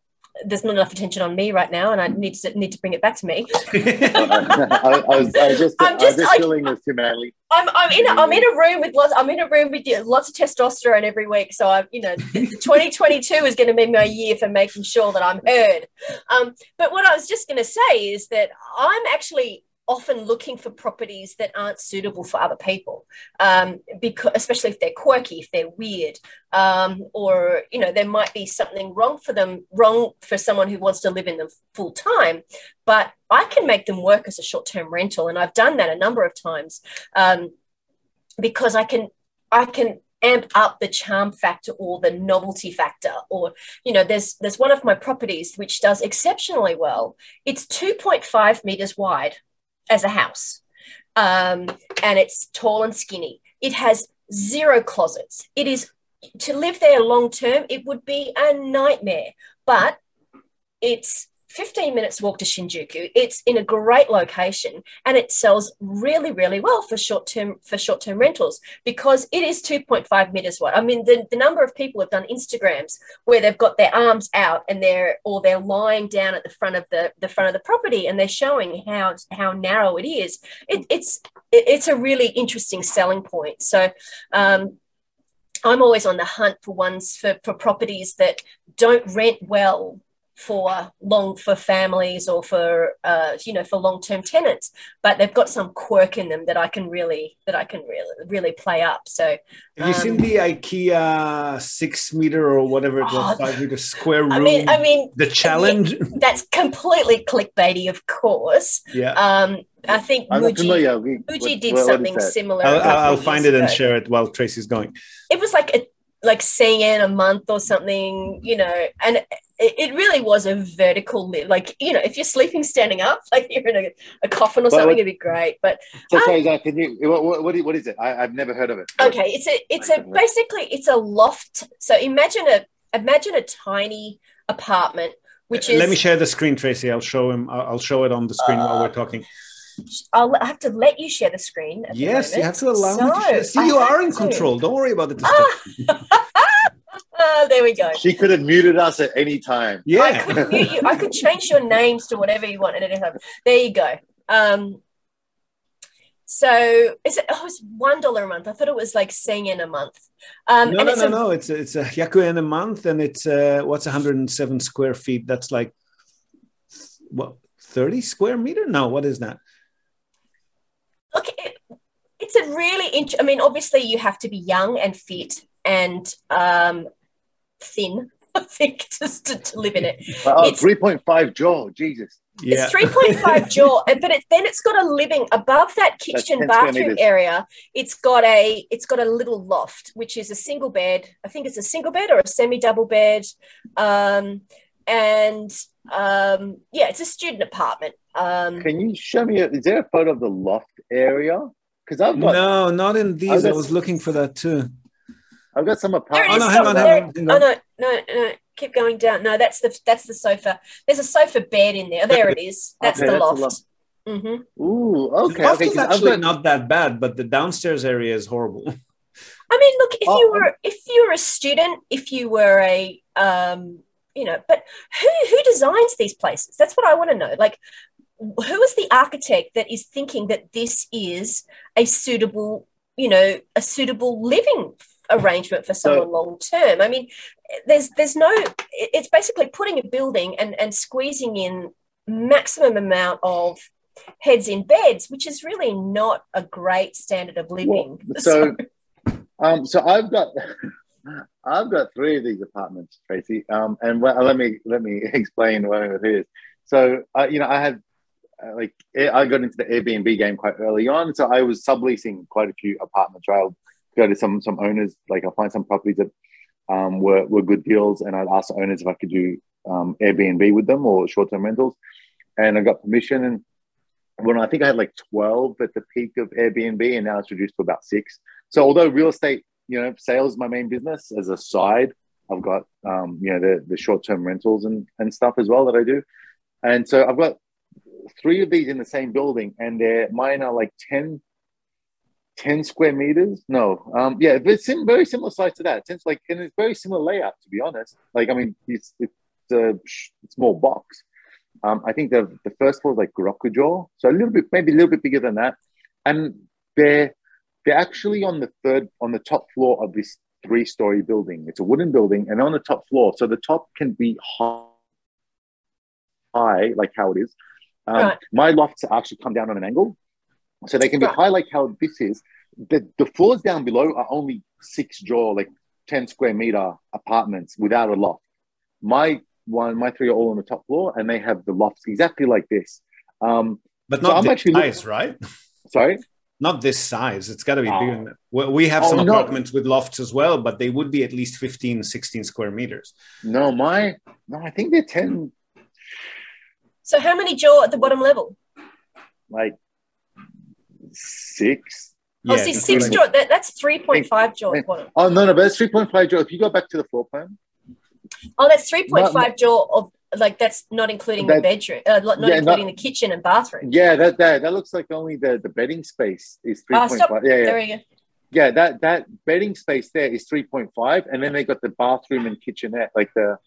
there's not enough attention on me right now, and I need to need to bring it back to me. I, I, was, I was just, I'm just, just feeling this too madly. I'm, I'm in a, I'm in a room with lots I'm in a room with lots of testosterone every week. So I'm you know 2022 is going to be my year for making sure that I'm heard. Um, but what I was just going to say is that I'm actually often looking for properties that aren't suitable for other people um, because especially if they're quirky if they're weird um, or you know there might be something wrong for them wrong for someone who wants to live in them full time but i can make them work as a short-term rental and i've done that a number of times um, because i can i can amp up the charm factor or the novelty factor or you know there's there's one of my properties which does exceptionally well. It's 2.5 meters wide as a house. Um, and it's tall and skinny. It has zero closets. It is to live there long term it would be a nightmare. But it's 15 minutes walk to Shinjuku. It's in a great location and it sells really, really well for short term for short term rentals because it is 2.5 meters wide. I mean, the, the number of people have done Instagrams where they've got their arms out and they're or they're lying down at the front of the, the front of the property and they're showing how how narrow it is. It, it's it, it's a really interesting selling point. So um, I'm always on the hunt for ones for, for properties that don't rent well for long for families or for uh, you know for long-term tenants but they've got some quirk in them that i can really that i can really really play up. So have you seen um, the ikea six meter or whatever it was oh, five meter square room i mean i mean the challenge? that's completely clickbaity of course. Yeah. Um I think Muji, Muji did what, something similar. I'll, I'll find it and share it while Tracey's going. It was like a like CN a month or something, you know, and it, it really was a vertical lift. Like, you know, if you're sleeping standing up, like you're in a, a coffin or something, what, it'd be great. But so um, sorry, Zach, can you what, what, what is it? I, have never heard of it. Okay, it's a it's a basically it's a loft. So imagine a imagine a tiny apartment, which is let me share the screen, Tracey. I'll show him. I'll show it on the screen uh, while we're uh, talking. I'll have to let you share the screen. Yes, the you have to allow so, me to share. See, you are in to. control. Don't worry about the ah! ah, there we go. She could have muted us at any time. Yeah. I could mute you. I could change your names to whatever you want at any time. There you go. Um, so is it? Oh, it's one dollar a month. I thought it was like yen a month. Um, no, no, no, a, no. It's a, it's a hyakuen a month, and it's uh, what's 107 square feet. That's like what 30 square meter? No, what is that? Look, it, it's a really interesting. I mean, obviously, you have to be young and fit and um, thin. I think just to, to live in it. Uh, it's 3.5 jo, Jesus. Yeah. It's 3.5 jo, but it, then it's got a living above that kitchen bathroom area. It's got a it's got a little loft, which is a single bed. I think it's a single bed or a semi double bed, um, and um, yeah, it's a student apartment. Um, Can you show me? A, is there a photo of the loft area? Because I've got no, not in these. I was looking for that too. I've got some apartments. Oh, no, hang on, hang on, hang on. Oh no, no, no. Keep going down. No, that's the that's the sofa. There's a sofa bed in there. There it is. That's okay, the that's loft. Mm-hmm. Ooh, okay. The loft okay, is actually got... not that bad, but the downstairs area is horrible. I mean, look, if oh, you were if you were a student, if you were a um, you know, but who who designs these places? That's what I want to know. Like, who is the architect that is thinking that this is a suitable, you know, a suitable living arrangement for someone so, long term. I mean, there's there's no. It's basically putting a building and and squeezing in maximum amount of heads in beds, which is really not a great standard of living. Well, so, um, so I've got. I've got three of these apartments, Tracey. Um, and well, let me let me explain what it is. So, uh, you know, I had uh, like I got into the Airbnb game quite early on, so I was subleasing quite a few apartments. Right? Go to some some owners, like I'll find some properties that um, were were good deals, and I'd ask the owners if I could do um, Airbnb with them or short term rentals, and I got permission. And when I think I had like twelve at the peak of Airbnb, and now it's reduced to about six. So although real estate, you know, sales is my main business as a side, I've got um, you know the the short term rentals and and stuff as well that I do, and so I've got three of these in the same building, and they're mine are like 10, 10 square meters. No, um, yeah, but it's very similar size to that. It's like, and it's very similar layout, to be honest. Like, I mean, it's it's a small box. Um, I think the the first floor is like Gorokujo, so a little bit, maybe a little bit bigger than that, and they're they're actually on the third on the top floor of this three story building. It's a wooden building, and on the top floor, so the top can be high, high like how it is, um, right. My lofts actually come down on an angle, so they can be high like how this is. The the floors down below are only six jo, like ten square meter apartments without a loft. My one, my three are all on the top floor, and they have the lofts exactly like this. Um, but not so I'm actually size, right? Sorry, not this size. It's got to be Oh. bigger than that. We have Oh, some no. apartments with lofts as well, but they would be at least 15, 16 square meters. No, my no, I think they're ten So how many jo at the bottom level? like six. oh, see, six what I- jo. That, that's three point five jo at the bottom. Oh no, no, but it's three point five. jo, if you go back to the floor plan, Oh, that's three point five jo of like that's not including the bedroom, uh, not Yeah, including the kitchen and bathroom. yeah, that that that looks like only the the bedding space is three Ah, point stop. five. Yeah, yeah, There we go. yeah. That that bedding space there is three point five, and then they got the bathroom and kitchenette, like the.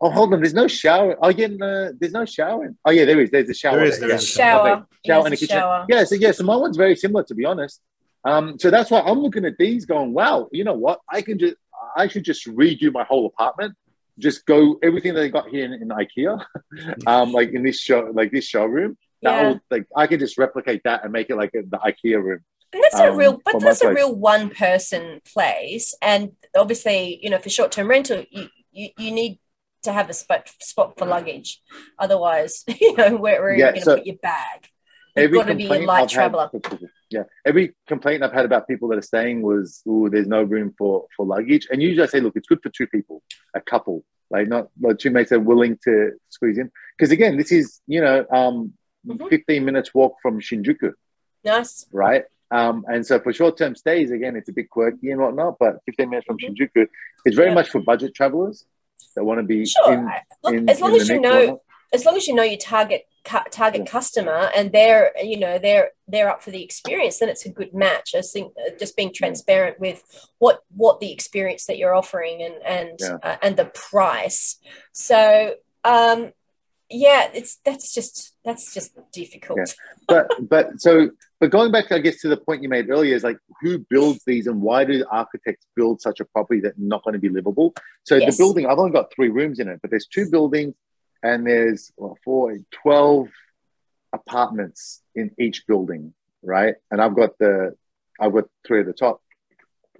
Oh, hold on. There's no shower. Oh, yeah, no, there's no shower. Oh, yeah, there is. There's a shower. There is, there, there yeah. is a Shower. Okay. Yes, shower and a a kitchen. shower. Yeah, so yeah, so my one's very similar to be honest. Um, so that's why I'm looking at these, going, wow, you know what? I can just, I should just redo my whole apartment, just go everything that they got here in, in IKEA, um, like in this show, like this showroom. That Yeah. will, like, I could just replicate that and make it like a, the IKEA room. And that's a um, real, but that's a real one person place. And obviously, you know, for short term rental, you, you, you need to have a spot, spot for luggage. Otherwise, you know, where, where are Yeah, you going to so put your bag? You've Every got to be a light I've traveler. had, yeah, every complaint I've had about people that are staying was, oh, there's no room for for luggage. And usually I say, look, it's good for two people, a couple, like not like two mates are willing to squeeze in. Because again, this is you know, um, Mhm. 15 minutes walk from Shinjuku, Nice. right? Um, and so for short term stays, again, it's a bit quirky and whatnot, but 15 minutes from Mhm. Shinjuku it's very Yeah. much for budget travelers that want to be Sure. in, Look, in, as long as you know, whatnot. as long as you know your target target customer and they're you know they're they're up for the experience then it's a good match i think uh, just being transparent with what what the experience that you're offering and and Yeah. uh, and the price so um yeah it's that's just that's just difficult Yeah. but but so but going back i guess to the point you made earlier is like who builds these and why do architects build such a property that's not going to be livable so Yes. the building i've only got three rooms in it but there's two buildings and there's well, four 12 apartments in each building right and i've got the i've got three at the top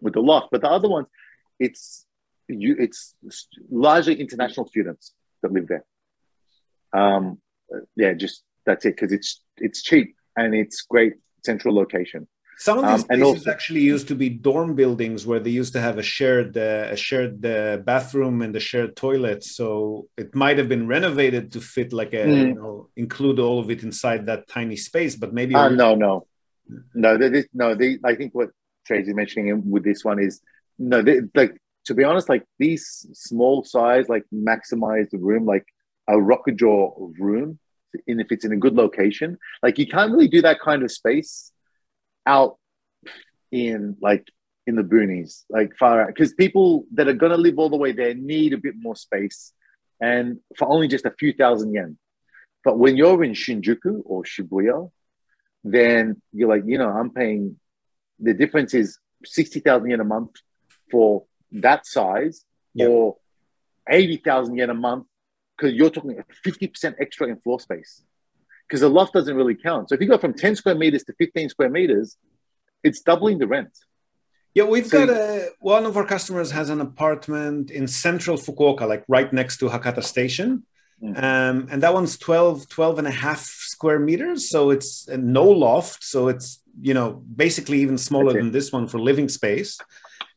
with the loft but the other ones it's you it's largely international students that live there um yeah just that's it because it's it's cheap and it's great central location Some of these Um, places also- actually used to be dorm buildings where they used to have a shared uh, a shared uh, bathroom and a shared toilet. So it might have been renovated to fit like a Mm. you know include all of it inside that tiny space. But maybe uh, no no no they, they, no they i think what tracey's mentioning with this one is no they, like to be honest like these small size like maximize the room like a rokujo room and if it's in a good location like you can't really do that kind of space out in like in the boonies like far out because people that are going to live all the way there need a bit more space and for only just a few thousand yen but when you're in shinjuku or shibuya then you're like you know i'm paying the difference is 60000 yen a month for that size Yeah. or 80000 yen a month because you're talking 50% extra in floor space because the loft doesn't really count. So if you go from 10 square meters to 15 square meters, it's doubling the rent. Yeah, we've So- got a one of our customers has an apartment in central Fukuoka, like right next to Hakata Station. Mm. Um, and that one's 12, 12 and a half square meters. So it's uh, no loft. So it's, you know, basically even smaller than this one for living space.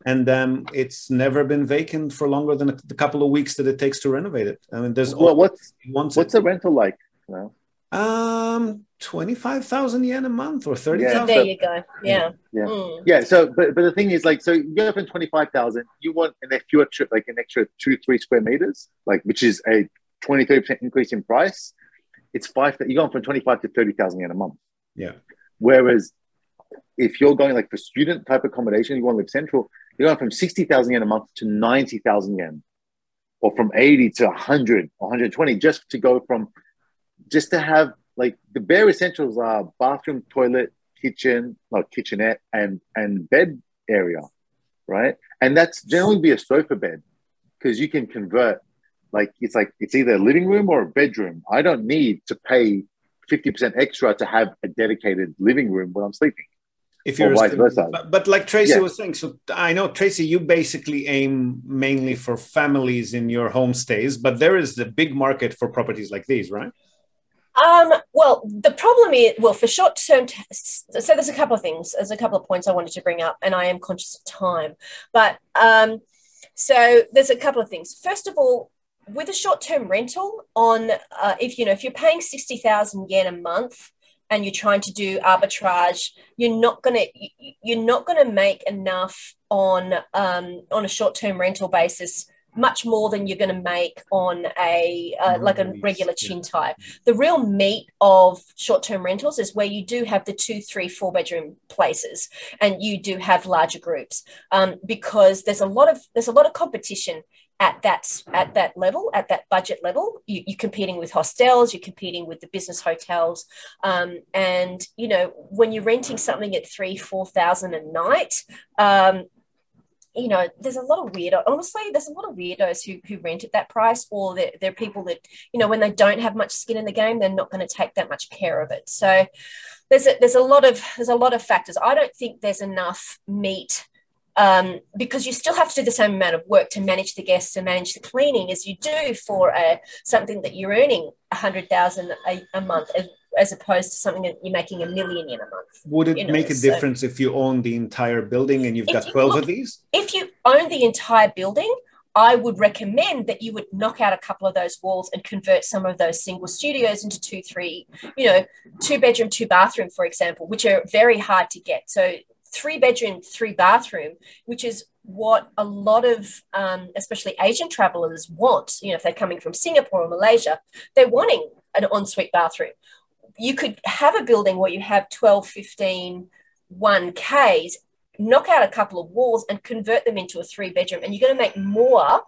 And um, it's never been vacant for longer than a, the couple of weeks that it takes to renovate it. I mean, there's Well, what's wants what's it. the rental like? Well, um, 25,000 yen a month or thirty. 30,000. there you go yeah Yeah. Mm. yeah. So, but but the thing is, like, so you go in 25,000, you want an extra trip, like an extra two, three square meters, like, which is a 20, 30% increase in price. It's five, you're going from 25 to 30,000 yen a month. Yeah. Whereas if you're going like for student type accommodation, you want to live central, you're going from 60,000 yen a month to 90,000 yen or from 80 to 100 or 120 just to go from, just to have like the bare essentials are bathroom, toilet, kitchen, like kitchenette and, and bed area, right? And that's generally be a sofa bed because you can convert like it's like it's either a living room or a bedroom. I don't need to pay 50% extra to have a dedicated living room when I'm sleeping. If you're vice versa. But, but like Tracey Yeah. was saying, so I know Tracey, you basically aim mainly for families in your homestays, but there is a big market for properties like these, right? Um, well, the problem is, well, for short term, t- so there's a couple of things. There's a couple of points I wanted to bring up, and I am conscious of time. But um, so there's a couple of things. First of all, with a short term rental, on uh, if you know if you're paying sixty thousand yen a month and you're trying to do arbitrage, you're not gonna you're not gonna make enough on um, on a short term rental basis much more than you're going to make on a uh, like a regular chintai. The real meat of short-term rentals is where you do have the two, three, four bedroom places, and you do have larger groups um, because there's a lot of there's a lot of competition at that at that level at that budget level you, are competing with hostels you're competing with the business hotels um, and you know when you're renting something at three four thousand a night um, you know, there's a lot of weirdo. Honestly, there's a lot of weirdos who who rent at that price, or they're, they're people that you know when they don't have much skin in the game, they're not going to take that much care of it. So there's a, there's a lot of there's a lot of factors. I don't think there's enough meat um, because you still have to do the same amount of work to manage the guests and manage the cleaning as you do for a, something that you're earning a hundred thousand a month as opposed to something that you're making a million in a month. Would it you know? make a so difference if you own the entire building and you've got 12 look, of these? If you own the entire building, I would recommend that you would knock out a couple of those walls and convert some of those single studios into two, three, you know, two bedroom, two bathroom, for example, which are very hard to get. So three bedroom, three bathroom, which is what a lot of, um, especially Asian travelers want. You know, if they're coming from Singapore or Malaysia, they're wanting an ensuite bathroom you could have a building where you have 12, 15, 1Ks, knock out a couple of walls and convert them into a three bedroom, and you're going to make more.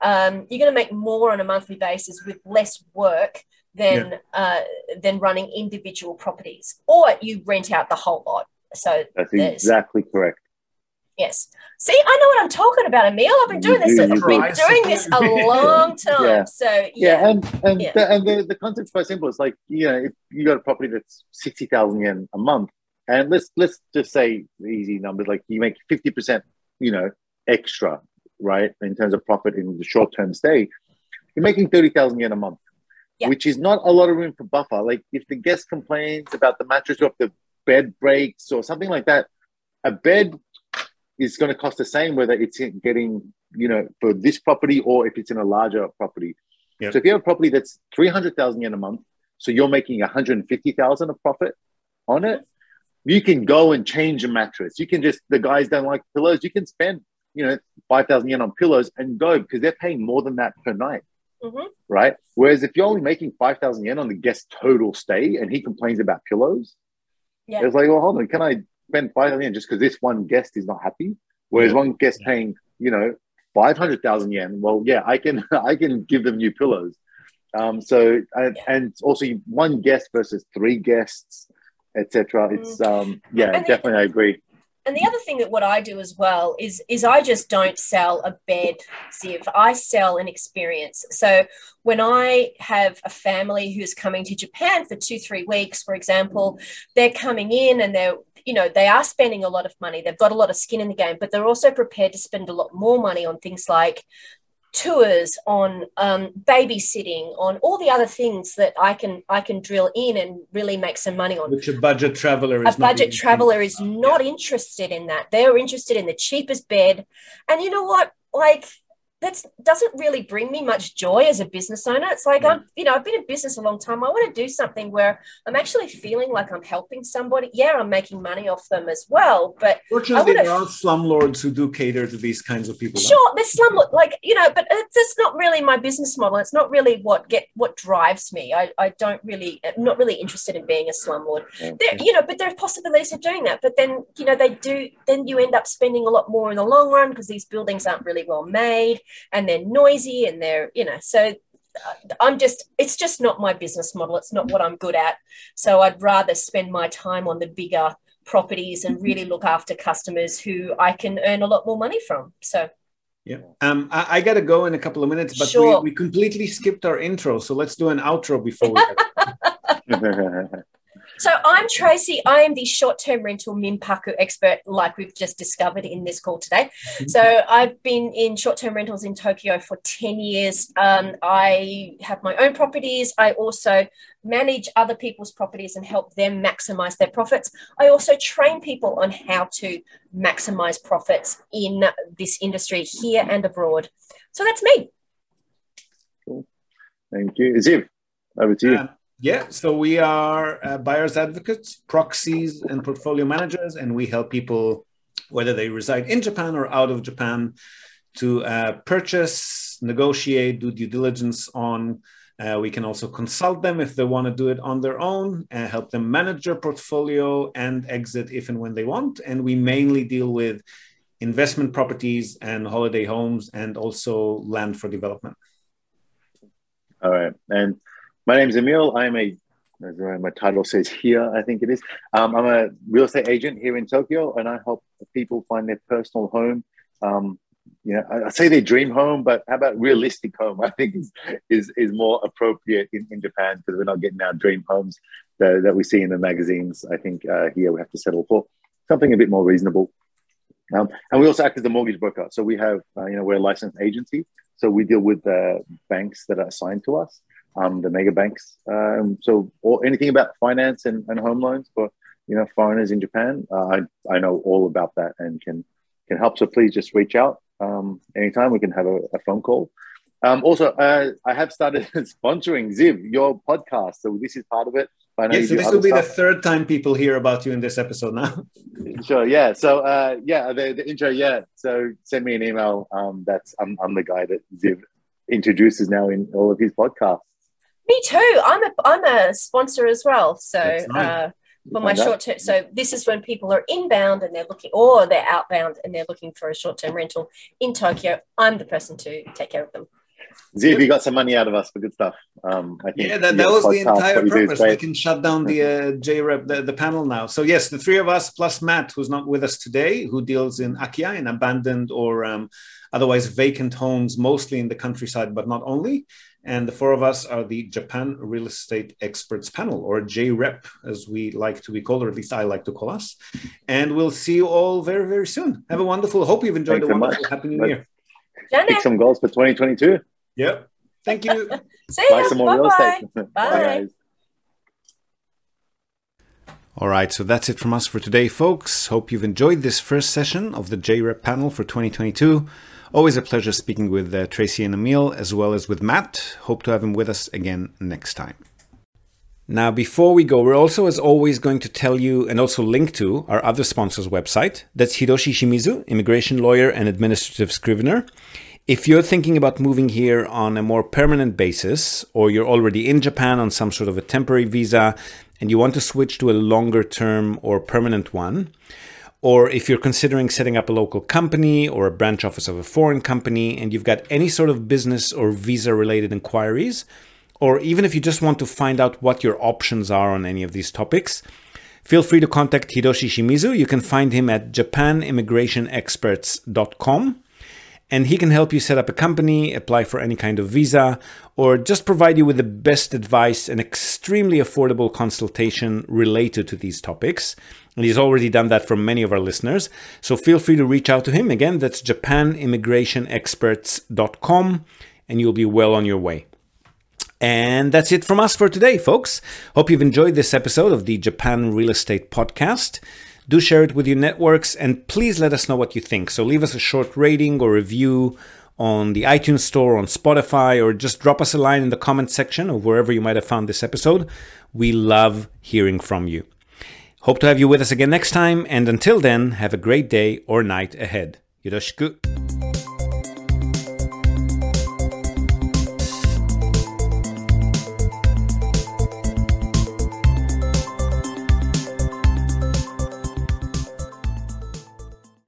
Um, you're going to make more on a monthly basis with less work than yeah. uh, than running individual properties, or you rent out the whole lot. So that's exactly correct. Yes. See, I know what I'm talking about, Emil. I've been doing this. I've been doing this a long time. yeah. So yeah, yeah and and yeah. The, and the, the concept's quite simple. It's like you know, if you got a property that's sixty thousand yen a month, and let's let's just say easy numbers, like you make fifty percent, you know, extra, right, in terms of profit in the short term stay, you're making thirty thousand yen a month, yeah. which is not a lot of room for buffer. Like if the guest complains about the mattress or if the bed breaks or something like that, a bed is going to cost the same whether it's getting, you know, for this property or if it's in a larger property. Yep. So if you have a property that's 300,000 yen a month, so you're making 150,000 of profit on it, you can go and change a mattress. You can just, the guys don't like pillows, you can spend, you know, 5,000 yen on pillows and go because they're paying more than that per night. Mm-hmm. Right. Whereas if you're only making 5,000 yen on the guest total stay and he complains about pillows, yeah. it's like, well, hold on, can I spend five million just because this one guest is not happy. Whereas yeah. one guest paying, you know, five hundred thousand yen. Well, yeah, I can I can give them new pillows. Um, so and, yeah. and also one guest versus three guests, etc. Mm. It's um, yeah, and definitely the, I agree. And the other thing that what I do as well is is I just don't sell a bed, Ziv. I sell an experience. So when I have a family who's coming to Japan for two, three weeks, for example, they're coming in and they're you know they are spending a lot of money they've got a lot of skin in the game but they're also prepared to spend a lot more money on things like tours on um, babysitting on all the other things that i can i can drill in and really make some money on. Which a budget traveler is a budget traveler is not yeah. interested in that. They're interested in the cheapest bed. And you know what? Like that doesn't really bring me much joy as a business owner. It's like I'm, you know, I've been in business a long time. I want to do something where I'm actually feeling like I'm helping somebody. Yeah, I'm making money off them as well. But fortunately, there are slumlords who do cater to these kinds of people. Sure, there's slumlord, like you know, but it's not really my business model. It's not really what get what drives me. I, I don't really, I'm not really interested in being a slumlord. Okay. There, you know, but there are possibilities of doing that. But then, you know, they do. Then you end up spending a lot more in the long run because these buildings aren't really well made and they're noisy and they're you know so uh, I'm just, it's just not my business model. It's not what I'm good at. So I'd rather spend my time on the bigger properties and really look after customers who I can earn a lot more money from. So, yeah. Um, I, I got to go in a couple of minutes, but sure. we, we completely skipped our intro. So let's do an outro before we. So I'm Tracey. I am the short-term rental Minpaku expert, like we've just discovered in this call today. Mm-hmm. So I've been in short-term rentals in Tokyo for 10 years. Um, I have my own properties. I also manage other people's properties and help them maximize their profits. I also train people on how to maximize profits in this industry here and abroad. So that's me. Cool. Thank you. Ziv, over to you. Uh, yeah, so we are uh, buyers advocates, proxies, and portfolio managers, and we help people, whether they reside in Japan or out of Japan, to uh, purchase, negotiate, do due diligence on uh, we can also consult them if they want to do it on their own and help them manage their portfolio and exit if and when they want. And we mainly deal with investment properties and holiday homes and also land for development. All right. And my name is Emil. I'm a, my title says here, I think it is. Um, I'm a real estate agent here in Tokyo and I help people find their personal home um, you know, I, I, say their dream home, but how about realistic home? I think is is, is more appropriate in, in Japan because we're not getting our dream homes that, that we see in the magazines. I think uh, here we have to settle for something a bit more reasonable. Um, and we also act as a mortgage broker. So we have, uh, you know, we're a licensed agency. So we deal with uh, banks that are assigned to us, um, the mega banks. Um, so or anything about finance and, and home loans for, you know, foreigners in Japan, uh, I, I know all about that and can can help. So please just reach out um, anytime. We can have a, a phone call. Um, also, uh, I have started sponsoring Ziv, your podcast. So this is part of it. Yeah, so this will be stuff. the third time people hear about you in this episode now. sure, yeah. So uh, yeah, the, the, intro, yeah. So send me an email. Um, that's I'm, I'm the guy that Ziv introduces now in all of his podcasts. Me too. I'm a I'm a sponsor as well. So uh, for my short term. So this is when people are inbound and they're looking, or they're outbound and they're looking for a short term rental in Tokyo. I'm the person to take care of them. Ziv, you got some money out of us for good stuff. Um, I think yeah, that, that was the entire purpose. We can shut down the uh, JREP, the, the panel now. So yes, the three of us plus Matt, who's not with us today, who deals in Akiya, in abandoned or um, otherwise vacant homes, mostly in the countryside, but not only. And the four of us are the Japan Real Estate Experts Panel, or JREP, as we like to be called, or at least I like to call us. And we'll see you all very, very soon. Have a wonderful, hope you've enjoyed Thanks a wonderful Happy New Year. Pick some goals for 2022. Yep. Thank you. see Buy some more Bye-bye. real estate. Bye. Bye, guys. All right, so that's it from us for today, folks. Hope you've enjoyed this first session of the JREP panel for 2022. Always a pleasure speaking with uh, Tracey and Emil, as well as with Matt. Hope to have him with us again next time. Now, before we go, we're also, as always, going to tell you and also link to our other sponsor's website. That's Hiroshi Shimizu, immigration lawyer and administrative scrivener. If you're thinking about moving here on a more permanent basis, or you're already in Japan on some sort of a temporary visa and you want to switch to a longer term or permanent one, or if you're considering setting up a local company or a branch office of a foreign company and you've got any sort of business or visa related inquiries, or even if you just want to find out what your options are on any of these topics, feel free to contact Hiroshi Shimizu. You can find him at japanimmigrationexperts.com and he can help you set up a company, apply for any kind of visa, or just provide you with the best advice and extremely affordable consultation related to these topics. And he's already done that for many of our listeners. So feel free to reach out to him. Again, that's japanimmigrationexperts.com, and you'll be well on your way. And that's it from us for today, folks. Hope you've enjoyed this episode of the Japan Real Estate Podcast. Do share it with your networks and please let us know what you think. So leave us a short rating or review on the iTunes Store, on Spotify, or just drop us a line in the comment section or wherever you might have found this episode. We love hearing from you. Hope to have you with us again next time, and until then, have a great day or night ahead. Yoroshiku.